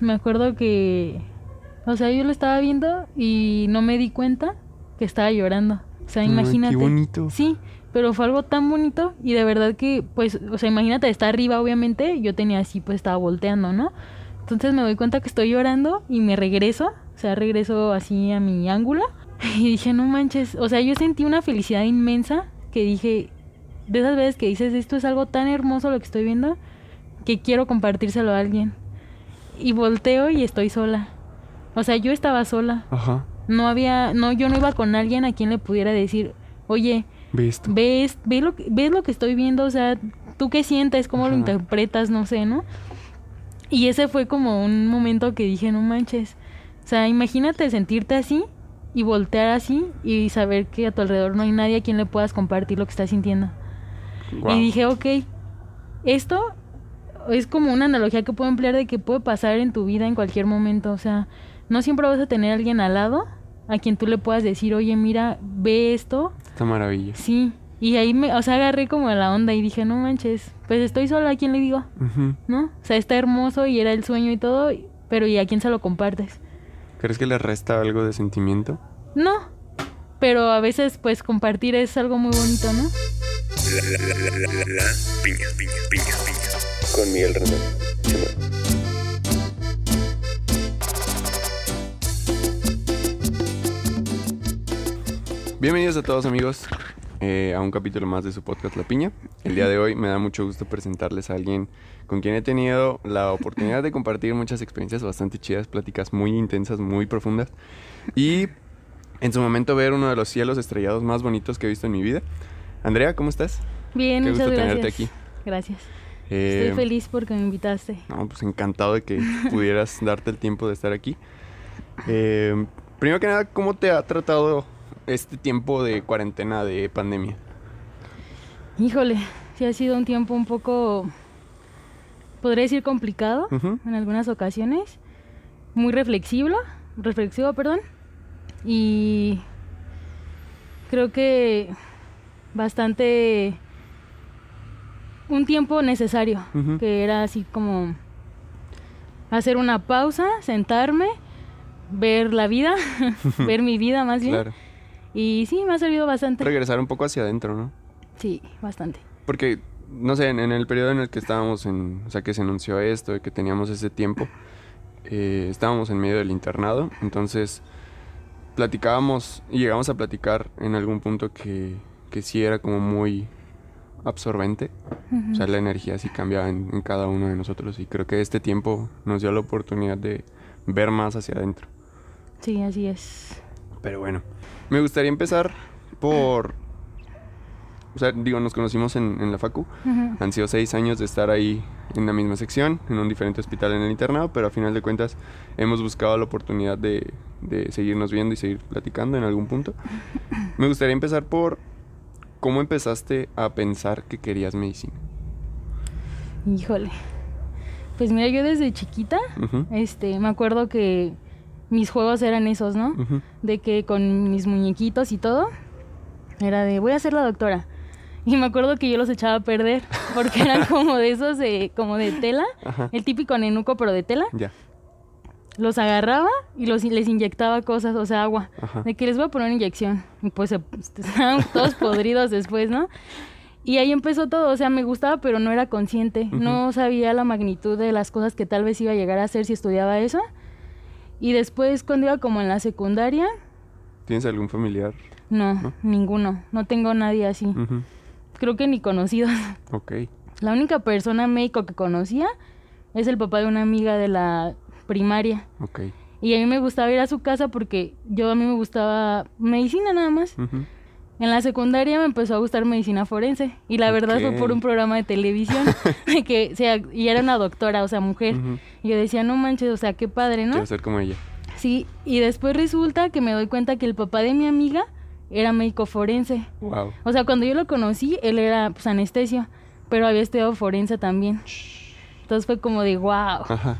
Me acuerdo que, o sea, yo lo estaba viendo y no me di cuenta que estaba llorando. O sea, Ay, imagínate. qué bonito. Sí, pero fue algo tan bonito y de verdad que, pues, o sea, imagínate, está arriba, obviamente, yo tenía así, pues estaba volteando, ¿no? Entonces me doy cuenta que estoy llorando y me regreso, o sea, regreso así a mi ángulo y dije, no manches, o sea, yo sentí una felicidad inmensa que dije, de esas veces que dices, esto es algo tan hermoso lo que estoy viendo, que quiero compartírselo a alguien. Y volteo y estoy sola. O sea, yo estaba sola. Ajá. No había, no, yo no iba con alguien a quien le pudiera decir, oye, Ve esto. ves, ves lo, que- ves lo que estoy viendo, o sea, tú qué sientes, cómo lo interpretas, no sé, ¿no? Y ese fue como un momento que dije, no manches. O sea, imagínate sentirte así y voltear así y saber que a tu alrededor no hay nadie a quien le puedas compartir lo que estás sintiendo. Y dije, ok, esto es como una analogía que puedo emplear de que puede pasar en tu vida en cualquier momento. O sea, no siempre vas a tener a alguien al lado a quien tú le puedas decir, oye, mira, ve esto. Esta maravilla. Sí. Y ahí me, o sea, agarré como la onda y dije, no manches, pues estoy sola, ¿a quién le digo? ¿No? O sea, está hermoso y era el sueño y todo, pero ¿y a quién se lo compartes? ¿Crees que le resta algo de sentimiento? No. Pero a veces, pues, compartir es algo muy bonito, ¿no? Piña, piña, piña, piña. Con Miguel Rendón. Bienvenidos a todos amigos eh, a un capítulo más de su podcast La Piña. El día de hoy me da mucho gusto presentarles a alguien con quien he tenido la oportunidad de compartir muchas experiencias bastante chidas, pláticas muy intensas, muy profundas. Y en su momento ver uno de los cielos estrellados más bonitos que he visto en mi vida. Andrea, ¿cómo estás? Bien, Qué muchas gusto gracias. tenerte aquí. Gracias. Eh, Estoy feliz porque me invitaste. No, pues encantado de que pudieras darte el tiempo de estar aquí. Eh, primero que nada, ¿cómo te ha tratado este tiempo de cuarentena, de pandemia? Híjole, sí ha sido un tiempo un poco, podría decir complicado en algunas ocasiones, muy reflexivo, reflexivo, perdón, y creo que bastante un tiempo necesario, que era así como hacer una pausa, sentarme, ver la vida, ver mi vida más bien, Claro. y sí, me ha servido bastante. Regresar un poco hacia adentro, ¿no? Sí, bastante. Porque, no sé, en, en el periodo en el que estábamos, en, o sea, que se anunció esto, de que teníamos ese tiempo, eh, estábamos en medio del internado, entonces platicábamos y llegamos a platicar en algún punto que, que sí era como muy absorbente, o sea, la energía sí cambiaba en, en cada uno de nosotros y creo que este tiempo nos dio la oportunidad de ver más hacia adentro. Sí, así es. Pero bueno, me gustaría empezar por... O sea, digo, nos conocimos en, en la Facu. Ujú. Han sido seis años de estar ahí en la misma sección, en un diferente hospital en el internado, pero a final de cuentas hemos buscado la oportunidad de, de seguirnos viendo y seguir platicando en algún punto. Me gustaría empezar por cómo empezaste a pensar que querías medicina. Híjole. Pues mira, yo desde chiquita, este, me acuerdo que mis juegos eran esos, ¿no? De que con mis muñequitos y todo, era de voy a ser la doctora. Y me acuerdo que yo los echaba a perder, porque eran como de esos de, como de tela, Ajá, el típico nenuco pero de tela. ya, Los agarraba y los, les inyectaba cosas, o sea, agua. ajá. De que les voy a poner una inyección. Y pues se- estaban todos podridos después, ¿no? Y ahí empezó todo, o sea, me gustaba, pero no era consciente. No sabía la magnitud de las cosas que tal vez iba a llegar a hacer si estudiaba eso. Y después, cuando iba como en la secundaria, ¿Tienes algún familiar? no, ¿No? ninguno. No tengo nadie así. Creo que ni conocidos. Ok, La única persona médico que conocía es el papá de una amiga de la primaria. ok. Y a mí me gustaba ir a su casa porque yo a mí me gustaba medicina nada más. En la secundaria me empezó a gustar medicina forense y la verdad fue por un programa de televisión que o sea, y era una doctora, o sea, mujer. Y yo decía, no manches, o sea, qué padre, ¿no? Quiero ser como ella. Sí, y después resulta que me doy cuenta que el papá de mi amiga era médico forense. Wow. O sea, cuando yo lo conocí, él era pues anestesio, pero había estudiado forense también. Entonces fue como de wow. Ajá.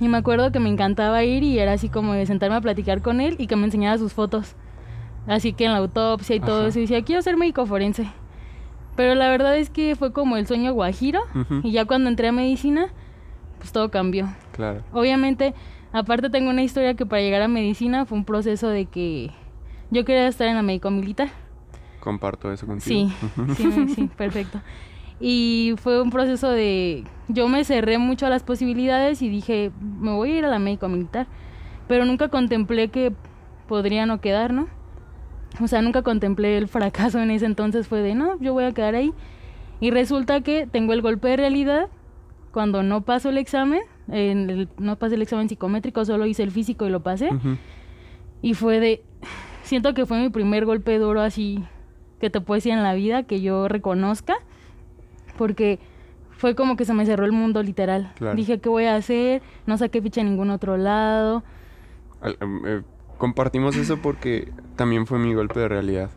Y me acuerdo que me encantaba ir y era así como de sentarme a platicar con él y que me enseñara sus fotos. Así que en la autopsia y todo Ajá. eso, y decía, quiero ser médico forense. Pero la verdad es que fue como el sueño guajiro Ujú. y ya cuando entré a medicina, pues todo cambió. Claro. Obviamente, aparte tengo una historia que para llegar a medicina fue un proceso de que yo quería estar en la médico militar. Comparto eso contigo. Sí, sí, sí, perfecto. Y fue un proceso de... Yo me cerré mucho a las posibilidades y dije, me voy a ir a la médico militar. Pero nunca contemplé que podría no quedar, ¿no? O sea, nunca contemplé el fracaso en ese entonces. Fue de, no, yo voy a quedar ahí. Y resulta que tengo el golpe de realidad cuando no paso el examen. en el- no pasé el examen psicométrico, solo hice el físico y lo pasé. Y fue de. Siento que fue mi primer golpe duro así que te puedo decir en la vida, que yo reconozca. Porque fue como que se me cerró el mundo literal. Claro. Dije, ¿qué voy a hacer? No saqué ficha en ningún otro lado. Al- em, eh, compartimos eso porque también fue mi golpe de realidad.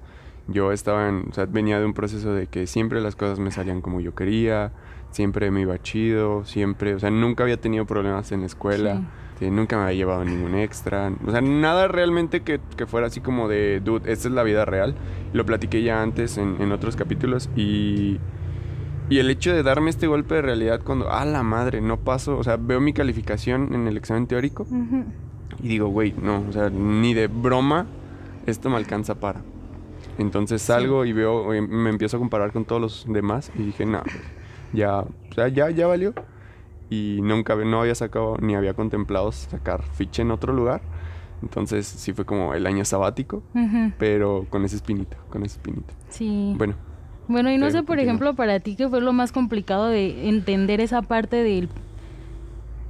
Yo estaba en, o sea, venía de un proceso de que siempre las cosas me salían como yo quería, siempre me iba chido, siempre, o sea, nunca había tenido problemas en la escuela, eh, nunca me había llevado ningún extra, o sea, nada realmente que, que fuera así como de, dude, esta es la vida real. Lo platiqué ya antes en, en otros capítulos y, y el hecho de darme este golpe de realidad cuando, ah, la madre, no paso, o sea, veo mi calificación en el examen teórico Ujú. y digo, güey, no, o sea, ni de broma esto me alcanza para. Entonces salgo y veo, me empiezo a comparar con todos los demás y dije, no, ya, o sea, ya, ya valió. Y nunca, no había sacado, ni había contemplado sacar ficha en otro lugar. Entonces sí fue como el año sabático, Ujú. pero con ese espinito, con ese espinito. Sí. Bueno, Bueno, y no sé, por continúa. ejemplo, para ti, ¿qué fue lo más complicado de entender esa parte del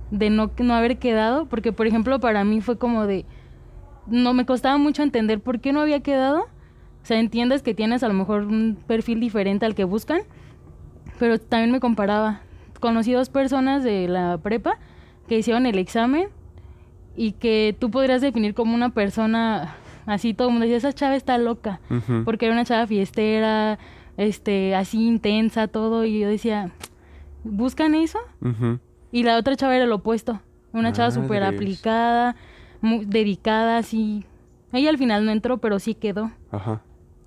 de no, no haber quedado? Porque, por ejemplo, para mí fue como de... No, me costaba mucho entender por qué no había quedado. O sea, entiendes que tienes a lo mejor un perfil diferente al que buscan, pero también me comparaba. Conocí dos personas de la prepa que hicieron el examen y que tú podrías definir como una persona así, todo el mundo decía, esa chava está loca ujú, porque era una chava fiestera, este, así intensa, todo, y yo decía, ¿buscan eso? Y la otra chava era lo opuesto, una chava súper Madres. aplicada, muy dedicada, así. Ella al final no entró, pero sí quedó. ajá.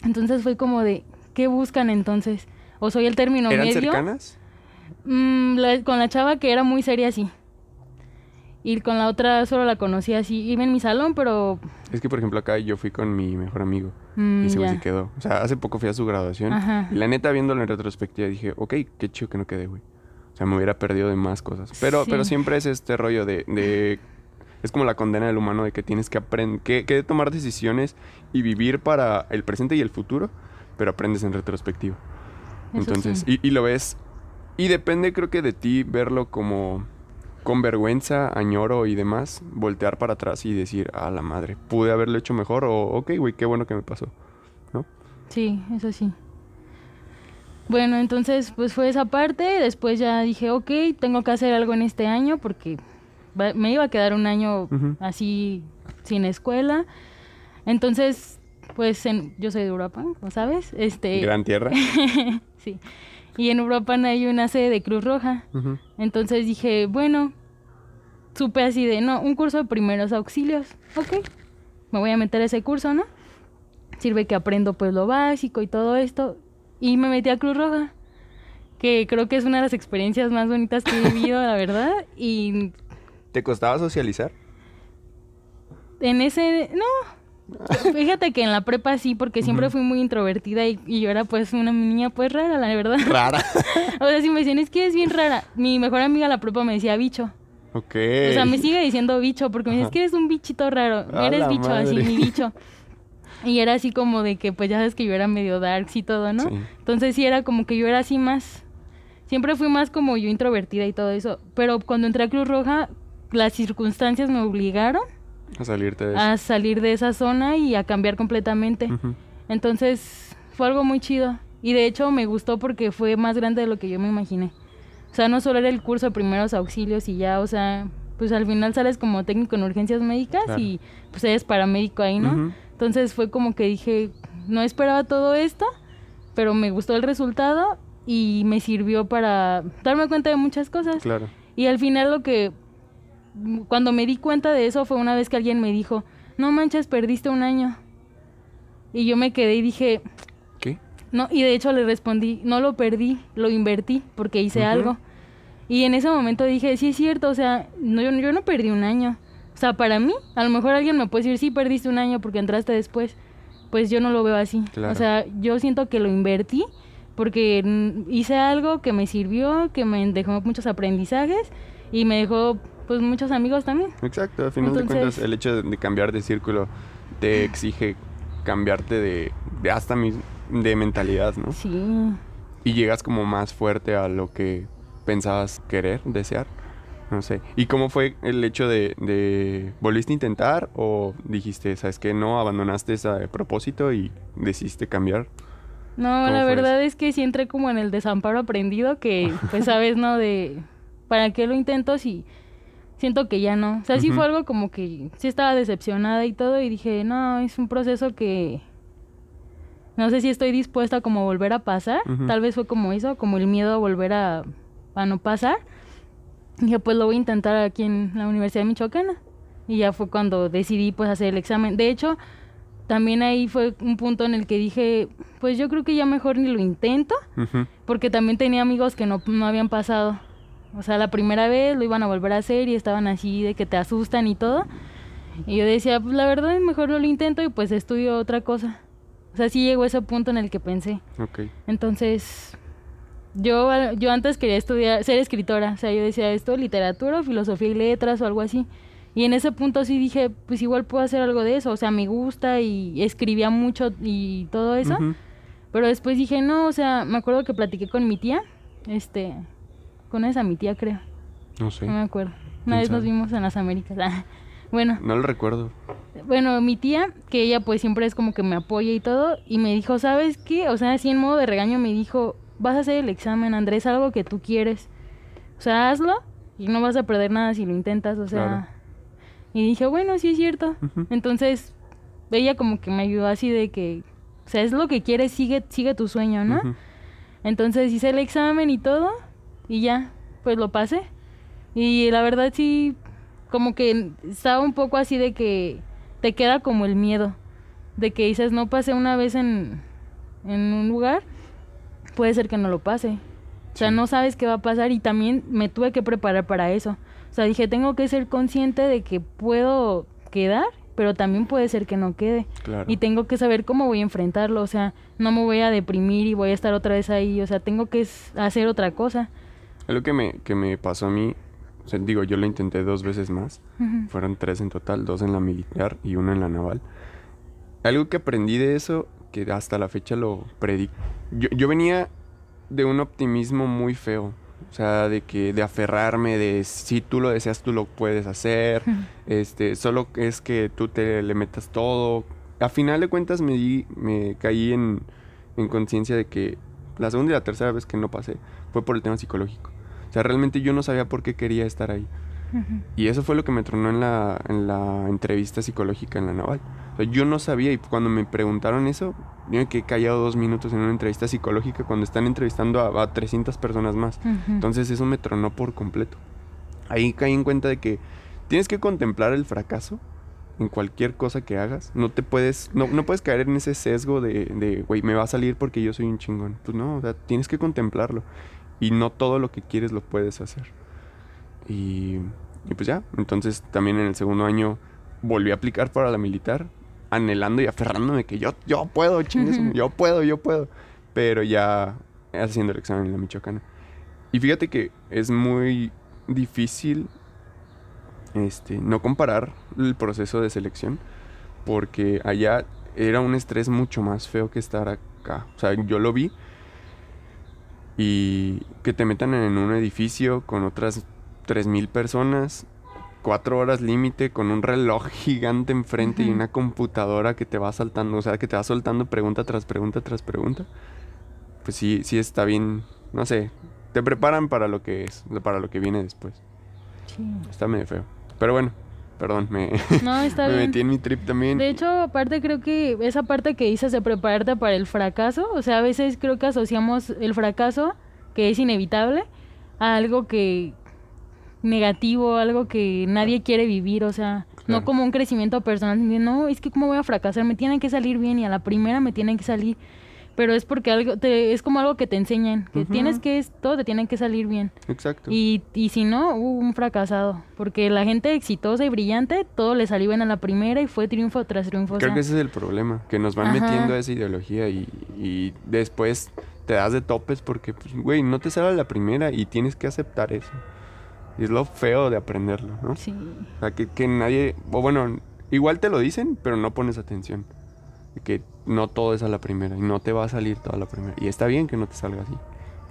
Entonces fue como de, ¿qué buscan entonces? ¿O soy el término ¿Eran medio? cercanas? Mm, la- con la chava que era muy seria, sí. Y con la otra solo la conocí así. Iba en mi salón, pero... Es que, por ejemplo, acá yo fui con mi mejor amigo. Mm, Y ese güey ya. sí quedó. O sea, hace poco fui a su graduación. Ajá. Y la neta, viéndolo en retrospectiva, dije, ok, qué chido que no quedé, güey. O sea, me hubiera perdido de más cosas. Pero, Sí. pero siempre es este rollo de, de- Es como la condena del humano de que tienes que aprender... Que, que tomar decisiones y vivir para el presente y el futuro. Pero aprendes en retrospectiva. Eso Entonces, sí. y, y lo ves... Y depende, creo que de ti verlo como... Con vergüenza, añoro y demás, voltear para atrás y decir, a la madre, pude haberlo hecho mejor o, ok, güey, qué bueno que me pasó. ¿No? Sí, eso sí. Bueno, entonces pues fue esa parte, después ya dije, ok, tengo que hacer algo en este año porque va- me iba a quedar un año así sin escuela. Entonces, pues en- yo soy de Europa, ¿no sabes? Este, Gran tierra. sí. Y en Europa hay una sede de Cruz Roja. Entonces dije, bueno, supe así de, no, un curso de primeros auxilios, ok, me voy a meter a ese curso, ¿no? Sirve que aprendo pues lo básico y todo esto. Y me metí a Cruz Roja, que creo que es una de las experiencias más bonitas que he vivido, la verdad. Y ¿Te costaba socializar? en ese, no, fíjate que en la prepa sí, porque siempre fui muy introvertida y, y yo era pues una niña pues rara, la verdad. Rara. O sea, si me decían, es que es bien rara. Mi mejor amiga la prepa me decía bicho. ok. O sea, me sigue diciendo bicho porque me dice, es que eres un bichito raro, A eres bicho así, mi bicho. Y era así como de que, pues ya sabes que yo era medio darks y todo, ¿no? Sí. Entonces sí era como que yo era así más, siempre fui más como yo introvertida y todo eso. Pero cuando entré a Cruz Roja, las circunstancias me obligaron A salirte de a salir de esa zona y a cambiar completamente. Ujú. Entonces fue algo muy chido. Y de hecho me gustó porque fue más grande de lo que yo me imaginé. O sea, no solo era el curso de primeros auxilios y ya, o sea, pues al final sales como técnico en urgencias médicas Claro. y pues eres paramédico ahí, ¿no? Ujú. Entonces fue como que dije, no esperaba todo esto, pero me gustó el resultado y me sirvió para darme cuenta de muchas cosas. Claro. Y al final lo que, cuando me di cuenta de eso fue una vez que alguien me dijo, no manches, perdiste un año. Y yo me quedé y dije, ¿Qué? no, y de hecho le respondí, no lo perdí, lo invertí porque hice algo. Y en ese momento dije, sí es cierto, o sea, no, yo, yo no perdí un año. O sea, para mí, a lo mejor alguien me puede decir, sí, perdiste un año porque entraste después. Pues yo no lo veo así. Claro. O sea, yo siento que lo invertí porque hice algo que me sirvió, que me dejó muchos aprendizajes y me dejó pues muchos amigos también. Exacto, al final de Entonces- cuentas el hecho de, de cambiar de círculo te exige cambiarte de, de hasta mis, de mentalidad, ¿no? Sí. Y llegas como más fuerte a lo que pensabas querer, desear. No sé. ¿Y cómo fue el hecho de, de volviste a intentar o dijiste, sabes que no, abandonaste ese propósito y decidiste cambiar? No, ¿Cómo la verdad es que sí entré como en el desamparo aprendido que, pues, sabes, ¿no? De, ¿para qué lo intento si siento que ya no? O sea, sí Ujú. fue algo como que sí estaba decepcionada y todo y dije, no, es un proceso que no sé si estoy dispuesta como a volver a pasar. Tal vez fue como eso, como el miedo a volver a, a no pasar. Dije, pues lo voy a intentar aquí en la Universidad Michoacana. Y ya fue cuando decidí pues hacer el examen. De hecho, también ahí fue un punto en el que dije, pues yo creo que ya mejor ni lo intento, porque también tenía amigos que no, no habían pasado. O sea, la primera vez lo iban a volver a hacer y estaban así de que te asustan y todo. Y yo decía, pues la verdad mejor no lo intento y pues estudio otra cosa. O sea, sí llegó ese punto en el que pensé. Ok. Entonces, yo, yo antes quería estudiar, ser escritora. O sea, yo decía esto, literatura, filosofía y letras o algo así. Y en ese punto sí dije, pues igual puedo hacer algo de eso. O sea, me gusta y escribía mucho y todo eso. Ujú. Pero después dije, no, o sea, me acuerdo que platiqué con mi tía. Este, con esa mi tía creo. No sé. No me acuerdo. ¿Quién Una vez nos vimos en las Américas. Ah, bueno, No lo recuerdo. bueno, mi tía, que ella pues siempre es como que me apoya y todo, y me dijo, ¿sabes qué? O sea, así en modo de regaño me dijo, vas a hacer el examen, Andrés, algo que tú quieres. O sea, hazlo y no vas a perder nada si lo intentas, o sea. Claro. Y dije, bueno, sí es cierto. Entonces, ella como que me ayudó así de que, o sea, es lo que quieres, sigue, sigue tu sueño, ¿no? Entonces hice el examen y todo, y ya, pues lo pasé. Y la verdad sí, como que estaba un poco así de que te queda como el miedo, de que dices, no pasé una vez en, en un lugar, puede ser que no lo pase. O sea, Sí. no sabes qué va a pasar y también me tuve que preparar para eso. O sea, dije, tengo que ser consciente de que puedo quedar, pero también puede ser que no quede. Claro. Y tengo que saber cómo voy a enfrentarlo, o sea, no me voy a deprimir y voy a estar otra vez ahí, o sea, tengo que hacer otra cosa. Algo que me, que me pasó a mí, o sea, digo, yo lo intenté dos veces más. Fueron tres en total, dos en la militar y una en la naval. Algo que aprendí de eso, que hasta la fecha lo predico. Yo, yo venía de un optimismo muy feo. O sea, de que, de aferrarme, de si tú lo deseas, tú lo puedes hacer. Este, solo es que tú te le metas todo. A final de cuentas me di, me caí en, en conciencia de que la segunda y la tercera vez que no pasé fue por el tema psicológico. O sea, realmente yo no sabía por qué quería estar ahí. Y eso fue lo que me tronó en la, en la entrevista psicológica en la naval. O sea, yo no sabía y cuando me preguntaron eso, yo me quedé callado dos minutos en una entrevista psicológica cuando están entrevistando a, a 300 personas más. Entonces eso me tronó por completo. Ahí caí en cuenta de que tienes que contemplar el fracaso en cualquier cosa que hagas. No te puedes, no, no puedes caer en ese sesgo de, de, güey, me va a salir porque yo soy un chingón. Pues no, o sea, tienes que contemplarlo. Y no todo lo que quieres lo puedes hacer. Y, y pues ya, entonces también en el segundo año volví a aplicar para la militar, anhelando y aferrándome que yo, yo puedo, chingues, yo puedo, yo puedo. Pero ya haciendo el examen en la Michoacana. Y fíjate que es muy difícil este, no comparar el proceso de selección, porque allá era un estrés mucho más feo que estar acá. O sea, yo lo vi y que te metan en un edificio con otras 3.000 personas, cuatro horas límite, con un reloj gigante enfrente y Ujú. una computadora que te va saltando, o sea, que te va soltando pregunta tras pregunta tras pregunta. Pues sí, sí está bien, no sé, te preparan para lo que es, para lo que viene después. Sí. Está medio feo. Pero bueno, perdón, me, No, está me bien. metí en mi trip también. De hecho, aparte creo que esa parte que dices de prepararte para el fracaso, o sea, a veces creo que asociamos el fracaso, que es inevitable, a algo que negativo, algo que nadie quiere vivir, o sea, Claro. no como un crecimiento personal, no, es que cómo voy a fracasar, me tienen que salir bien y a la primera me tienen que salir. Pero es porque algo te, es como algo que te enseñan, que tienes que todo te tiene que salir bien. Exacto. Y, y si no, uh, un fracasado, porque la gente exitosa y brillante, todo le salió bien a la primera y fue triunfo tras triunfo. o Creo sea, que ese es el problema, que nos van Ajá. metiendo a esa ideología y, y después te das de topes porque, pues, güey, no te sale la primera y tienes que aceptar eso. Y es lo feo de aprenderlo, ¿no? Sí. O sea, que, que nadie, o bueno, igual te lo dicen, pero no pones atención. Que no todo es a la primera y no te va a salir toda la primera. Y está bien que no te salga así.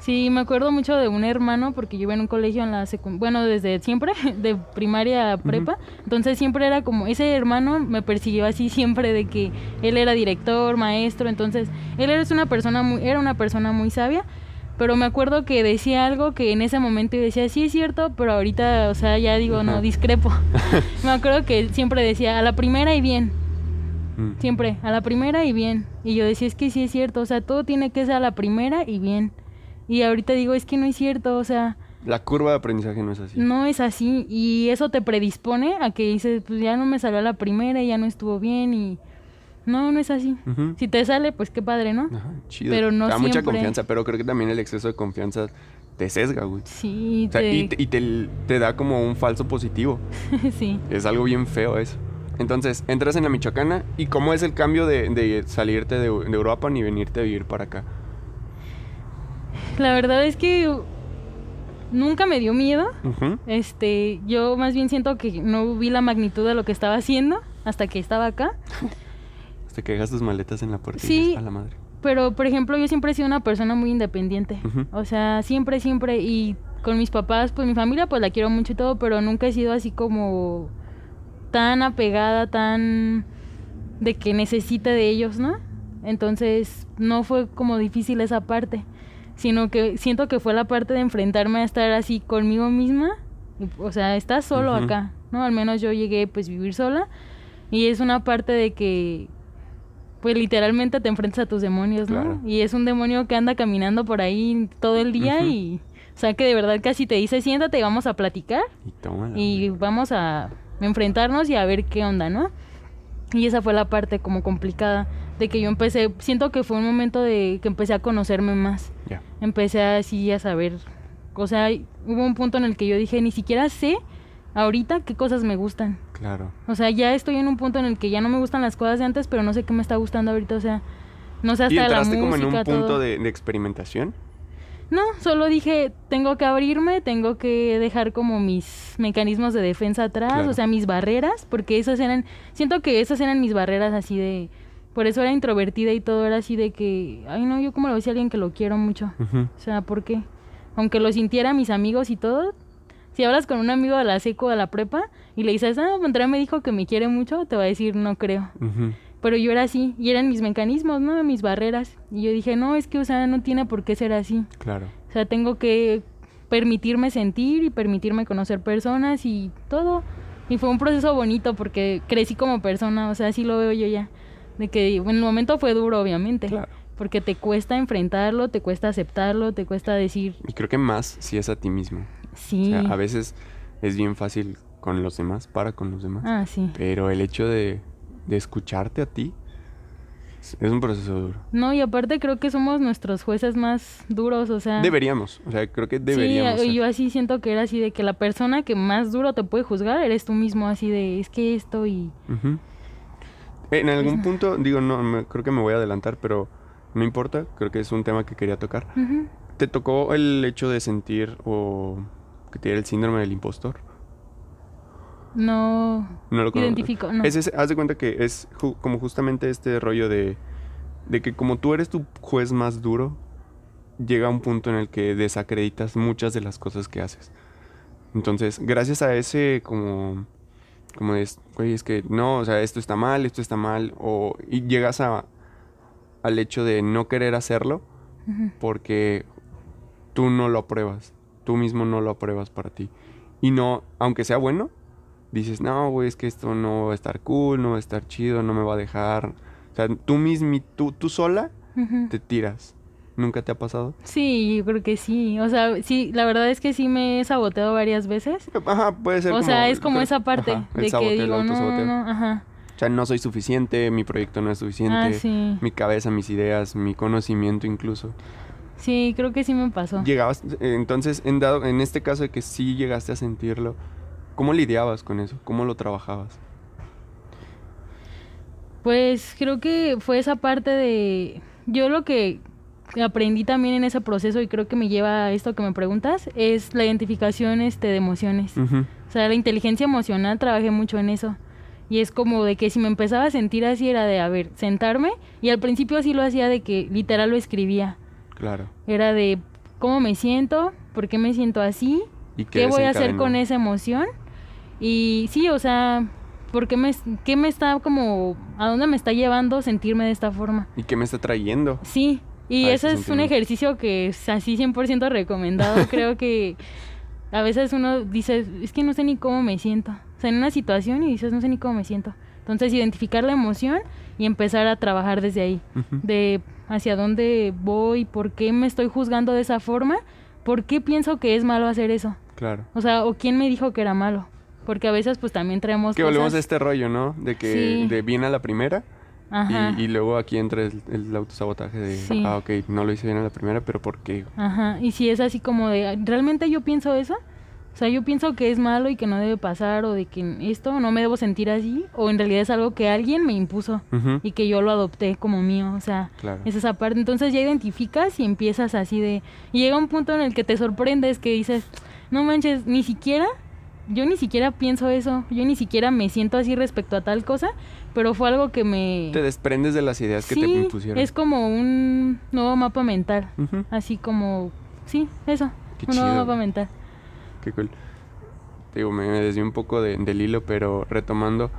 Sí, me acuerdo mucho de un hermano, porque yo iba en un colegio en la secundaria, bueno, desde siempre, de primaria a prepa, entonces siempre era como, ese hermano me persiguió así siempre de que él era director, maestro, entonces él era una persona muy, era una persona muy sabia, pero me acuerdo que decía algo que en ese momento yo decía, sí es cierto, pero ahorita, o sea, ya digo, no, discrepo. me acuerdo que siempre decía, a la primera y bien, Mm. siempre, a la primera y bien. Y yo decía, es que sí es cierto, o sea, todo tiene que ser a la primera y bien. Y ahorita digo, es que no es cierto, o sea, La curva de aprendizaje no es así. no es así. Y eso te predispone a que dices, pues ya no me salió a la primera y ya no estuvo bien y... No, no es así. Ujú. Si te sale, pues qué padre, ¿no? Ajá, chido. Pero no da mucha siempre. confianza, pero creo que también el exceso de confianza te sesga, güey. Sí, O sea, te- y te, y te- te da como un falso positivo. sí. Es algo bien feo eso. Entonces, entras en la Michoacana y cómo es el cambio de, de salirte de, de Europa ni venirte a vivir para acá. La verdad es que nunca me dio miedo. Este, yo más bien siento que no vi la magnitud de lo que estaba haciendo hasta que estaba acá. Hasta que dejas tus maletas en la puerta y Sí. dices, a la madre. Pero, por ejemplo, yo siempre he sido una persona muy independiente. O sea, siempre, siempre. Y con mis papás, pues mi familia, pues la quiero mucho y todo, pero nunca he sido así como tan apegada, tan de que necesite de ellos, ¿no? Entonces, no fue como difícil esa parte, sino que siento que fue la parte de enfrentarme a estar así conmigo misma. O sea, estás solo acá, ¿no? Al menos yo llegué pues vivir sola y es una parte de que pues literalmente te enfrentas a tus demonios, ¿no? Claro. Y es un demonio que anda caminando por ahí todo el día y o sea que de verdad casi te dice, "Siéntate y vamos a platicar." Y tómala. y vamos a enfrentarnos y a ver qué onda, ¿no? Y esa fue la parte como complicada de que yo empecé, siento que fue un momento de que empecé a conocerme más, Ya. empecé así a saber, o sea, hubo un punto en el que yo dije, ni siquiera sé ahorita qué cosas me gustan. Claro. O sea, ya estoy en un punto en el que ya no me gustan las cosas de antes, pero no sé qué me está gustando ahorita, o sea, no sé hasta ¿Y la música, como en un punto de experimentación? No, solo dije, tengo que abrirme, tengo que dejar como mis mecanismos de defensa atrás, Claro. o sea, mis barreras, porque esas eran, siento que esas eran mis barreras así de, por eso era introvertida y todo era así de que, ay no, yo como lo decía a alguien que lo quiero mucho, o sea, ¿por qué? Aunque lo sintiera mis amigos y todo, si hablas con un amigo de la seco de la prepa y le dices, ah, Andrea me dijo que me quiere mucho, te va a decir, no creo. Pero yo era así, y eran mis mecanismos, ¿no? Mis barreras. Y yo dije, no, es que, o sea, no tiene por qué ser así. Claro. O sea, tengo que permitirme sentir y permitirme conocer personas y todo. Y fue un proceso bonito porque crecí como persona, o sea, así lo veo yo ya. De que en el momento fue duro, obviamente. Claro. Porque te cuesta enfrentarlo, te cuesta aceptarlo, te cuesta decir, Y creo que más si es a ti mismo. sí. O sea, a veces es bien fácil con los demás, para con los demás. Ah, sí. Pero el hecho de, de escucharte a ti es un proceso duro. No, y aparte creo que somos nuestros jueces más duros, o sea... Deberíamos, o sea, creo que deberíamos. Sí, ser. yo así siento que era así de que la persona que más duro te puede juzgar eres tú mismo, así de, es que esto y... En algún punto, digo, no, me- creo que me voy a adelantar, pero no importa, creo que es un tema que quería tocar. ¿Te tocó el hecho de sentir o que te diera el síndrome del impostor? No, No lo identifico, no. Es ese- haz de cuenta que es ju- como justamente este rollo de, de que como tú eres tu juez más duro, llega un punto en el que desacreditas muchas de las cosas que haces. Entonces, gracias a ese como, como güey, es que no, o sea, esto está mal, esto está mal, o, y llegas a, al hecho de no querer hacerlo porque tú no lo apruebas, tú mismo no lo apruebas para ti. Y no, aunque sea bueno, dices, no, güey, es que esto no va a estar cool, no va a estar chido, no me va a dejar. O sea, tú mismo, tú, tú sola te tiras. ¿Nunca te ha pasado? Sí, yo creo que sí. O sea, sí, la verdad es que sí me he saboteado varias veces. Ajá, puede ser O como... sea, es como creo- esa parte ajá, el de saboteo, que el digo, no, autosaboteo. no, ajá. O sea, no soy suficiente, mi proyecto no es suficiente, Ah, sí. mi cabeza, mis ideas, mi conocimiento incluso. Sí, creo que sí me pasó. Llegabas, eh, entonces, en, dado, en este caso de que sí llegaste a sentirlo, ¿cómo lidiabas con eso? ¿Cómo lo trabajabas? Pues creo que fue esa parte de... Yo lo que aprendí también en ese proceso y creo que me lleva a esto que me preguntas es la identificación este, de emociones. O sea, la inteligencia emocional trabajé mucho en eso. Y es como de que si me empezaba a sentir así era de, a ver, sentarme. Y al principio así lo hacía de que literal lo escribía. Claro. Era de cómo me siento, por qué me siento así, ¿Y qué voy a hacer con esa emoción. Y sí, o sea, ¿por qué me, qué me está como, a dónde me está llevando sentirme de esta forma? ¿Y qué me está trayendo? Sí, y eso ese es un ejercicio que es así 100% recomendado. Creo que a veces uno dice, es que no sé ni cómo me siento. O sea, en una situación y dices, no sé ni cómo me siento. Entonces, identificar la emoción y empezar a trabajar desde ahí. De hacia dónde voy, por qué me estoy juzgando de esa forma, por qué pienso que es malo hacer eso. Claro. O sea, o quién me dijo que era malo. Porque a veces pues también traemos Que volvemos a cosas... este rollo, ¿no? De que Sí. de bien a la primera Ajá. y, y luego aquí entra el, el autosabotaje de, Sí. ah, ok, no lo hice bien a la primera, pero ¿por qué? Ajá, y si es así como de, ¿realmente yo pienso eso? O sea, yo pienso que es malo y que no debe pasar o de que esto no me debo sentir así o en realidad es algo que alguien me impuso Ujú, y que yo lo adopté como mío, o sea, Claro. es esa parte. Entonces ya identificas y empiezas así de... Y llega un punto en el que te sorprendes que dices, no manches, ni siquiera, yo ni siquiera pienso eso, yo ni siquiera me siento así respecto a tal cosa, pero fue algo que me... Te desprendes de las ideas que te impusieron. es como un nuevo mapa mental. Así como, sí, eso, Qué un nuevo mapa mental. Qué cool. Te digo, me, me desvié un poco de- del hilo, pero retomando,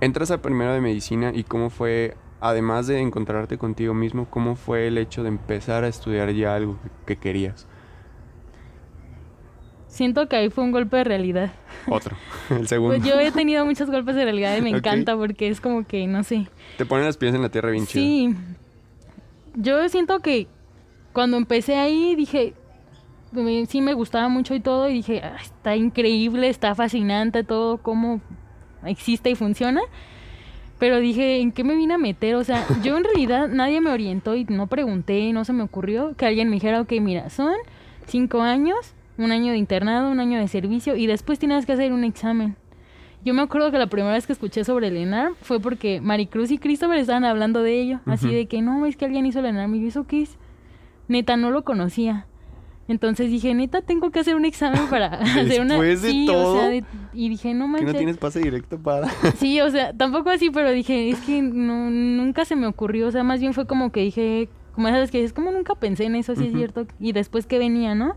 entras a primero de medicina y cómo fue, además de encontrarte contigo mismo, cómo fue el hecho de empezar a estudiar ya algo que, que querías. Siento que ahí fue un golpe de realidad. Otro, el segundo. Pues yo he tenido muchos golpes de realidad y me encanta porque es como que, no sé. Te ponen las pies en la tierra bien chido. Sí, yo siento que cuando empecé ahí dije, sí me gustaba mucho y todo y dije, "Ah, está increíble, está fascinante todo, cómo existe y funciona. Pero dije, ¿en qué me vine a meter? O sea, yo en realidad nadie me orientó y no pregunté, no se me ocurrió que alguien me dijera, ok, mira, son cinco años, un año de internado, un año de servicio y después tienes que hacer un examen. Yo me acuerdo que la primera vez que escuché sobre el ENARM fue porque Maricruz y Christopher estaban hablando de ello. Así de que no, es que alguien hizo el ENARM. Y yo, ¿eso qué es? Neta, no lo conocía. Entonces dije, neta, tengo que hacer un examen para hacer una. Después de Sí, todo. O sea, de- y dije, no Que manches. no tienes pase directo para... Sí, o sea, tampoco así, pero dije, es que no, nunca se me ocurrió. O sea, más bien fue como que dije, como sabes que es como nunca pensé en eso, sí es cierto. Y después que venía, ¿no?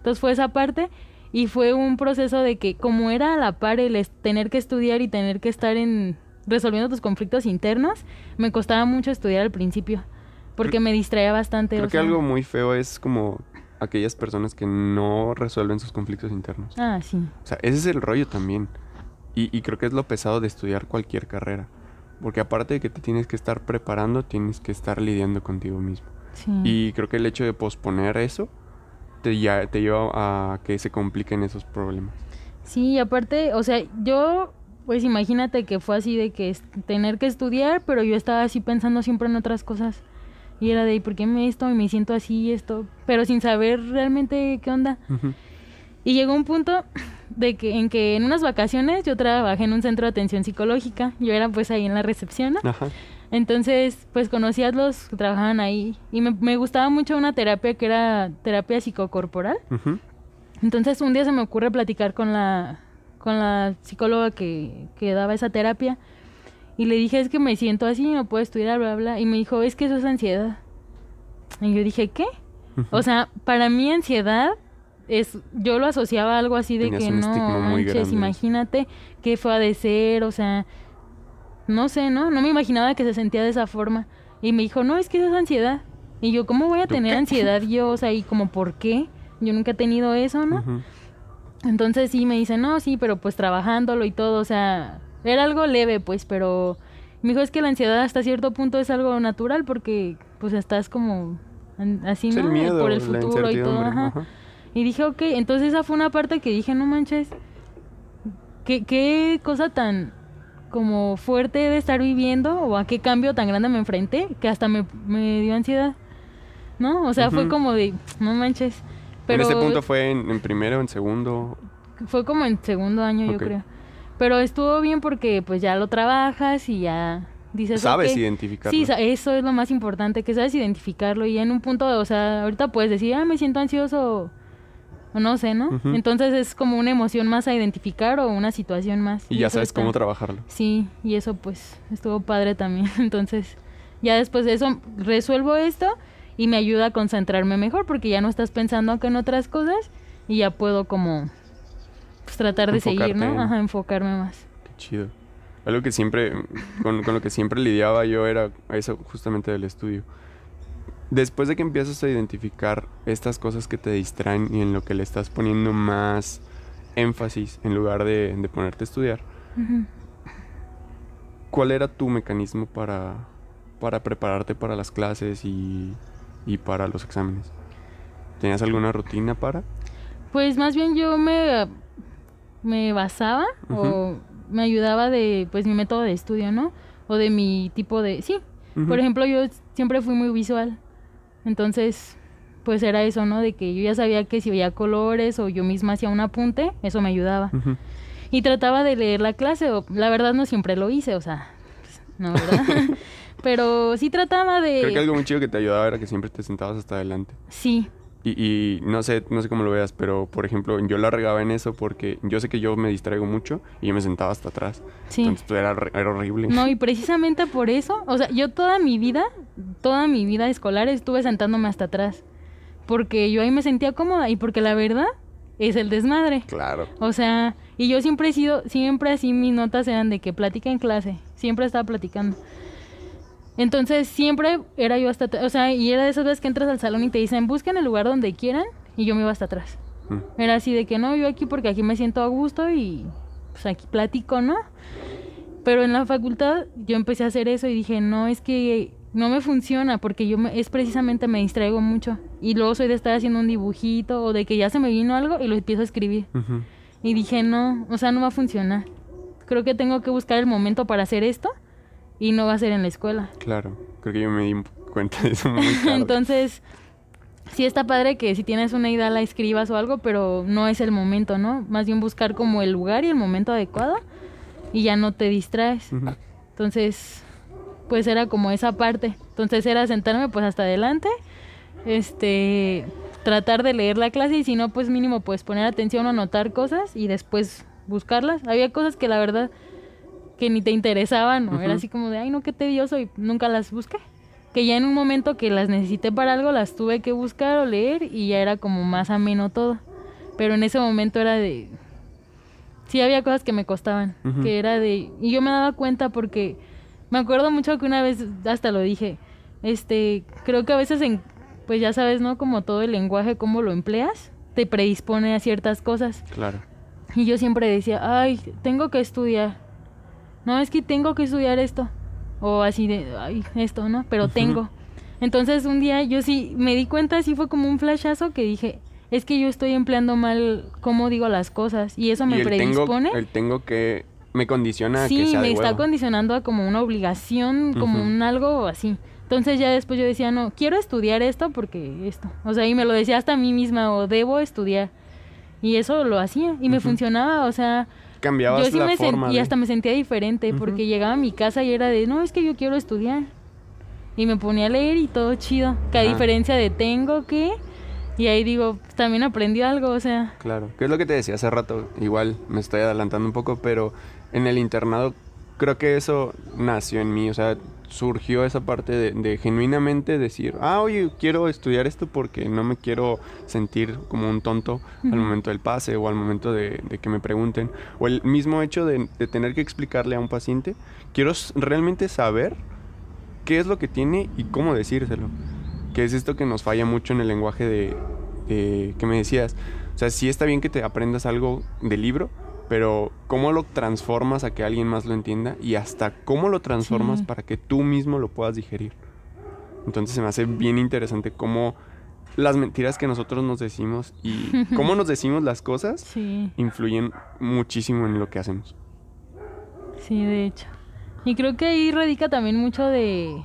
Entonces fue esa parte y fue un proceso de que como era a la par el tener que estudiar y tener que estar en resolviendo tus conflictos internos, me costaba mucho estudiar al principio porque me distraía bastante. Creo o que algo muy feo es como aquellas personas que no resuelven sus conflictos internos. Ah, sí. O sea, ese es el rollo también. Y, y creo que es lo pesado de estudiar cualquier carrera. Porque aparte de que te tienes que estar preparando, tienes que estar lidiando contigo mismo. Sí. Y creo que el hecho de posponer eso te, ya, te lleva a que se compliquen esos problemas. Sí, y aparte, o sea, yo, pues imagínate que fue así de que tener que estudiar, pero yo estaba así pensando siempre en otras cosas. Y era de, ¿y por qué me esto? Y me siento así y esto, pero sin saber realmente qué onda. Ujú. Y llegó un punto de que en que en unas vacaciones yo trabajé en un centro de atención psicológica. Yo era pues ahí en la recepción. ¿no? Ajá. Entonces, pues conocí a los que trabajaban ahí. Y me, me gustaba mucho una terapia que era terapia psicocorporal. Entonces un día se me ocurre platicar con la, con la psicóloga que, que daba esa terapia y le dije, es que me siento así, no puedo estudiar, bla, bla. Y me dijo, es que eso es ansiedad. Y yo dije, ¿qué? O sea, para mí ansiedad es, yo lo asociaba a algo así de Tenías que no, manches, imagínate qué fue a de ser, o sea, no sé, ¿no? No me imaginaba que se sentía de esa forma. Y me dijo, no, es que eso es ansiedad. Y yo, ¿cómo voy a ¿Tú tener ansiedad yo? O sea, y como, ¿por qué? Yo nunca he tenido eso, ¿no? Entonces sí me dice, no, sí, pero pues trabajándolo y todo, o sea, era algo leve, pues, pero me dijo, es que la ansiedad hasta cierto punto es algo natural porque pues estás como así, ¿no? el miedo, Por el futuro y todo, ajá. Y dije, ok, entonces esa fue una parte que dije, no manches, qué, qué cosa tan como fuerte de estar viviendo o a qué cambio tan grande me enfrenté que hasta me, me dio ansiedad. ¿No? O sea, fue como de, no manches. Pero en ese punto fue en, en primero, en segundo. fue como en segundo año, yo creo. Pero estuvo bien porque pues ya lo trabajas y ya dices, Sabes identificarlo. Sí, eso es lo más importante, que sabes identificarlo y en un punto, o sea, ahorita puedes decir, ah, me siento ansioso no sé, ¿no? Entonces es como una emoción más a identificar o una situación más. y ya sabes está- cómo trabajarlo. Sí, y eso pues estuvo padre también. Entonces, ya después de eso resuelvo esto y me ayuda a concentrarme mejor porque ya no estás pensando acá en otras cosas y ya puedo como pues, tratar de seguir, ¿no? Ajá, enfocarme más. Qué chido. Algo que siempre, con, con lo que siempre lidiaba yo era eso justamente del estudio. Después de que empiezas a identificar estas cosas que te distraen y en lo que le estás poniendo más énfasis en lugar de, de ponerte a estudiar. ¿cuál era tu mecanismo para, para prepararte para las clases y, y para los exámenes? ¿Tenías alguna rutina para? Pues más bien yo me, me basaba o me ayudaba de pues mi método de estudio, ¿no? O de mi tipo de... Sí, por ejemplo yo siempre fui muy visual. Entonces, pues era eso, ¿no? De que yo ya sabía que si veía colores o yo misma hacía un apunte, eso me ayudaba. Y trataba de leer la clase, o la verdad no siempre lo hice, o sea, pues, no, ¿verdad? Pero sí trataba de... Creo que algo muy chido que te ayudaba era que siempre te sentabas hasta adelante. Sí, Y, y no sé, no sé cómo lo veas, pero por ejemplo, yo la regaba en eso porque yo sé que yo me distraigo mucho y yo me sentaba hasta atrás. sí. Entonces pues, era, era horrible. No, y precisamente por eso, o sea, yo toda mi vida, toda mi vida escolar estuve sentándome hasta atrás. Porque yo ahí me sentía cómoda y porque la verdad es el desmadre. Claro. O sea, y yo siempre he sido, siempre así mis notas eran de que platica en clase, siempre estaba platicando. Entonces siempre era yo hasta atrás, o sea, y era de esas veces que entras al salón y te dicen, busquen el lugar donde quieran, y yo me iba hasta atrás. Mm. Era así de que no, yo aquí porque aquí me siento a gusto y pues aquí platico, ¿no? Pero en la facultad yo empecé a hacer eso y dije, no, es que no me funciona porque yo me- es precisamente me distraigo mucho. Y luego soy de estar haciendo un dibujito o de que ya se me vino algo y lo empiezo a escribir. Ujú. Y dije, no, o sea, no va a funcionar. Creo que tengo que buscar el momento para hacer esto y no va a ser en la escuela. Claro. Creo que yo me di cuenta de eso muy tarde. Entonces, sí está padre que si tienes una idea la escribas o algo, pero no es el momento, ¿no? Más bien buscar como el lugar y el momento adecuado y ya no te distraes. Entonces, pues era como esa parte. Entonces era sentarme pues hasta adelante, este, tratar de leer la clase y si no, pues mínimo pues poner atención o anotar cosas y después buscarlas. Había cosas que la verdad que ni te interesaban, o era Ujú. así como de, ay, no, qué tedioso y nunca las busqué. Que ya en un momento que las necesité para algo, las tuve que buscar o leer y ya era como más ameno todo. Pero en ese momento era de... Sí había cosas que me costaban, Ujú. que era de... Y yo me daba cuenta porque me acuerdo mucho que una vez, hasta lo dije, este, creo que a veces en, pues ya sabes, ¿no? Como todo el lenguaje, cómo lo empleas, te predispone a ciertas cosas. Claro. Y yo siempre decía, ay, tengo que estudiar. No, es que tengo que estudiar esto. O así de, ay, esto, ¿no? Pero tengo. Entonces un día yo sí me di cuenta, así fue como un flashazo que dije, es que yo estoy empleando mal cómo digo las cosas. Y eso me y el tengo, predispone. el tengo que me condiciona a que Sí, sea me de está condicionando a como una obligación, como un algo así. Entonces ya después yo decía, no, quiero estudiar esto porque esto. O sea, y me lo decía hasta a mí misma, o debo estudiar. Y eso lo hacía y me funcionaba, o sea, Cambiabas yo sí la me forma sentía, y de- hasta me sentía diferente porque llegaba a mi casa y era de, no, es que yo quiero estudiar. Y me ponía a leer y todo chido. Que a Ajá. diferencia de tengo que, y ahí digo, también aprendí algo, o sea, Claro, que es lo que te decía hace rato, igual me estoy adelantando un poco, pero en el internado creo que eso nació en mí, o sea, surgió esa parte de, de genuinamente decir, ah, oye, quiero estudiar esto porque no me quiero sentir como un tonto al momento del pase o al momento de, de que me pregunten, o el mismo hecho de, de tener que explicarle a un paciente, quiero realmente saber qué es lo que tiene y cómo decírselo. Que es esto que nos falla mucho en el lenguaje de, de- que me decías. O sea, sí está bien que te aprendas algo del libro, pero cómo lo transformas a que alguien más lo entienda y hasta cómo lo transformas Sí. para que tú mismo lo puedas digerir. Entonces se me hace bien interesante cómo las mentiras que nosotros nos decimos y cómo nos decimos las cosas sí, influyen muchísimo en lo que hacemos. Sí, de hecho. Y creo que ahí radica también mucho de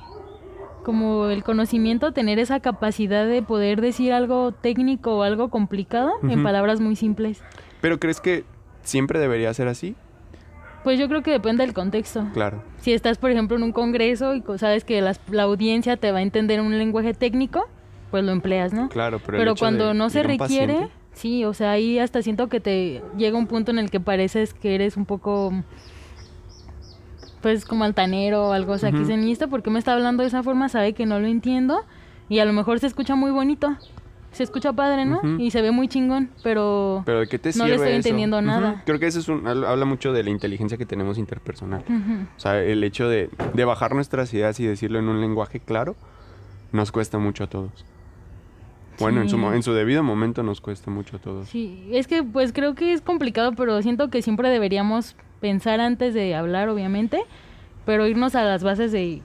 como el conocimiento, tener esa capacidad de poder decir algo técnico o algo complicado en Ujú. palabras muy simples. Pero ¿crees que siempre debería ser así? Pues yo creo que depende del contexto. Claro. Si estás, por ejemplo, en un congreso y sabes que las- la audiencia te va a entender un lenguaje técnico, pues lo empleas, ¿no? Claro, pero, Pero cuando no se requiere, paciente- sí, o sea, ahí hasta siento que te llega un punto en el que pareces que eres un poco, pues como altanero o algo, o sea, que dicen, ¿y esto por qué me está hablando de esa forma? Sabe que no lo entiendo y a lo mejor se escucha muy bonito, se escucha padre, ¿no? Y se ve muy chingón, pero... Pero ¿de qué te No le estoy eso? entendiendo nada. Creo que eso es un, hab- habla mucho de la inteligencia que tenemos interpersonal. O sea, el hecho de, de bajar nuestras ideas y decirlo en un lenguaje claro nos cuesta mucho a todos. Bueno, en, su, en su debido momento nos cuesta mucho a todos. Sí, es que pues creo que es complicado, pero siento que siempre deberíamos pensar antes de hablar, obviamente, pero irnos a las bases de,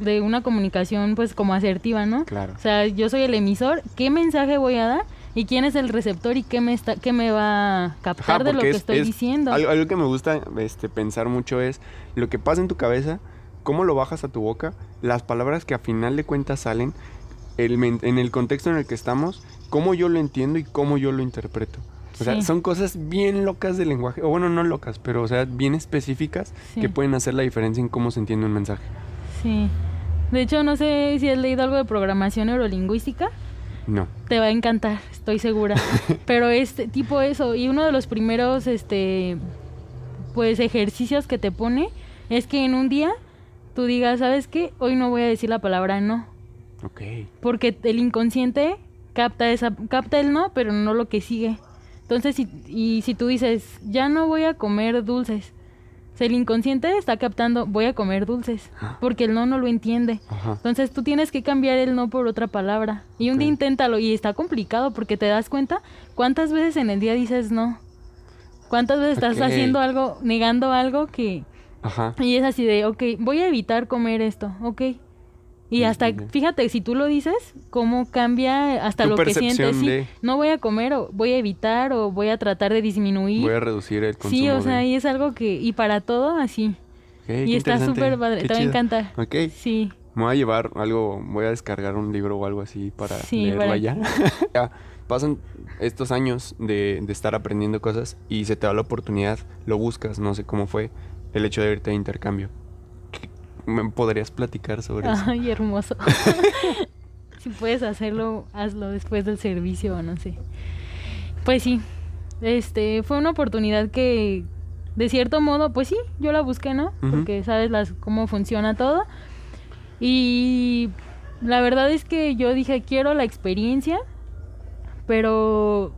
de una comunicación pues como asertiva, ¿no? Claro. O sea, yo soy el emisor, ¿qué mensaje voy a dar? ¿Y quién es el receptor y qué me, está, qué me va a captar Ajá, de lo que es- estoy es diciendo? Algo, algo que me gusta este, pensar mucho es lo que pasa en tu cabeza, cómo lo bajas a tu boca, las palabras que a final de cuentas salen, el en el contexto en el que estamos, cómo yo lo entiendo y cómo yo lo interpreto. O sea, Sí. son cosas bien locas del lenguaje, o bueno, no locas, pero o sea, bien específicas Sí. que pueden hacer la diferencia en cómo se entiende un mensaje. Sí. De hecho, no sé si has leído algo de programación neurolingüística. No. Te va a encantar, estoy segura. Pero es tipo eso. Y uno de los primeros, este, pues ejercicios que te pone es que en un día tú digas, ¿sabes qué? Hoy no voy a decir la palabra no. Ok. Porque el inconsciente capta esa, capta el no, pero no lo que sigue. Entonces, si, y si tú dices, ya no voy a comer dulces, sea, el inconsciente está captando, voy a comer dulces, porque el no no lo entiende. Ajá. Entonces tú tienes que cambiar el no por otra palabra. Y un día inténtalo y está complicado porque te das cuenta cuántas veces en el día dices no. Cuántas veces estás haciendo algo, negando algo que... Ajá. Y es así de, ok, voy a evitar comer esto, ok. Y hasta, fíjate, si tú lo dices, cómo cambia hasta Tu lo que sientes. Sí, de- no voy a comer o voy a evitar o voy a tratar de disminuir. Voy a reducir el consumo sí, o sea, de... y es algo que... Y para todo así. Ok, qué y está súper padre, qué te va a encantar. Ok. Sí. Me voy a llevar algo, voy a descargar un libro o algo así para Sí, leerlo para- allá. Ya, Pasan estos años de, de estar aprendiendo cosas y se te da la oportunidad, lo buscas, no sé cómo fue el hecho de irte de intercambio. ¿Qué- ¿Me podrías platicar sobre eso? Ay, hermoso. si puedes hacerlo, hazlo después del servicio o no sé. Pues sí, este fue una oportunidad que de cierto modo, pues sí, yo la busqué, ¿no? Porque sabes las cómo funciona todo. Y la verdad es que yo dije, quiero la experiencia, pero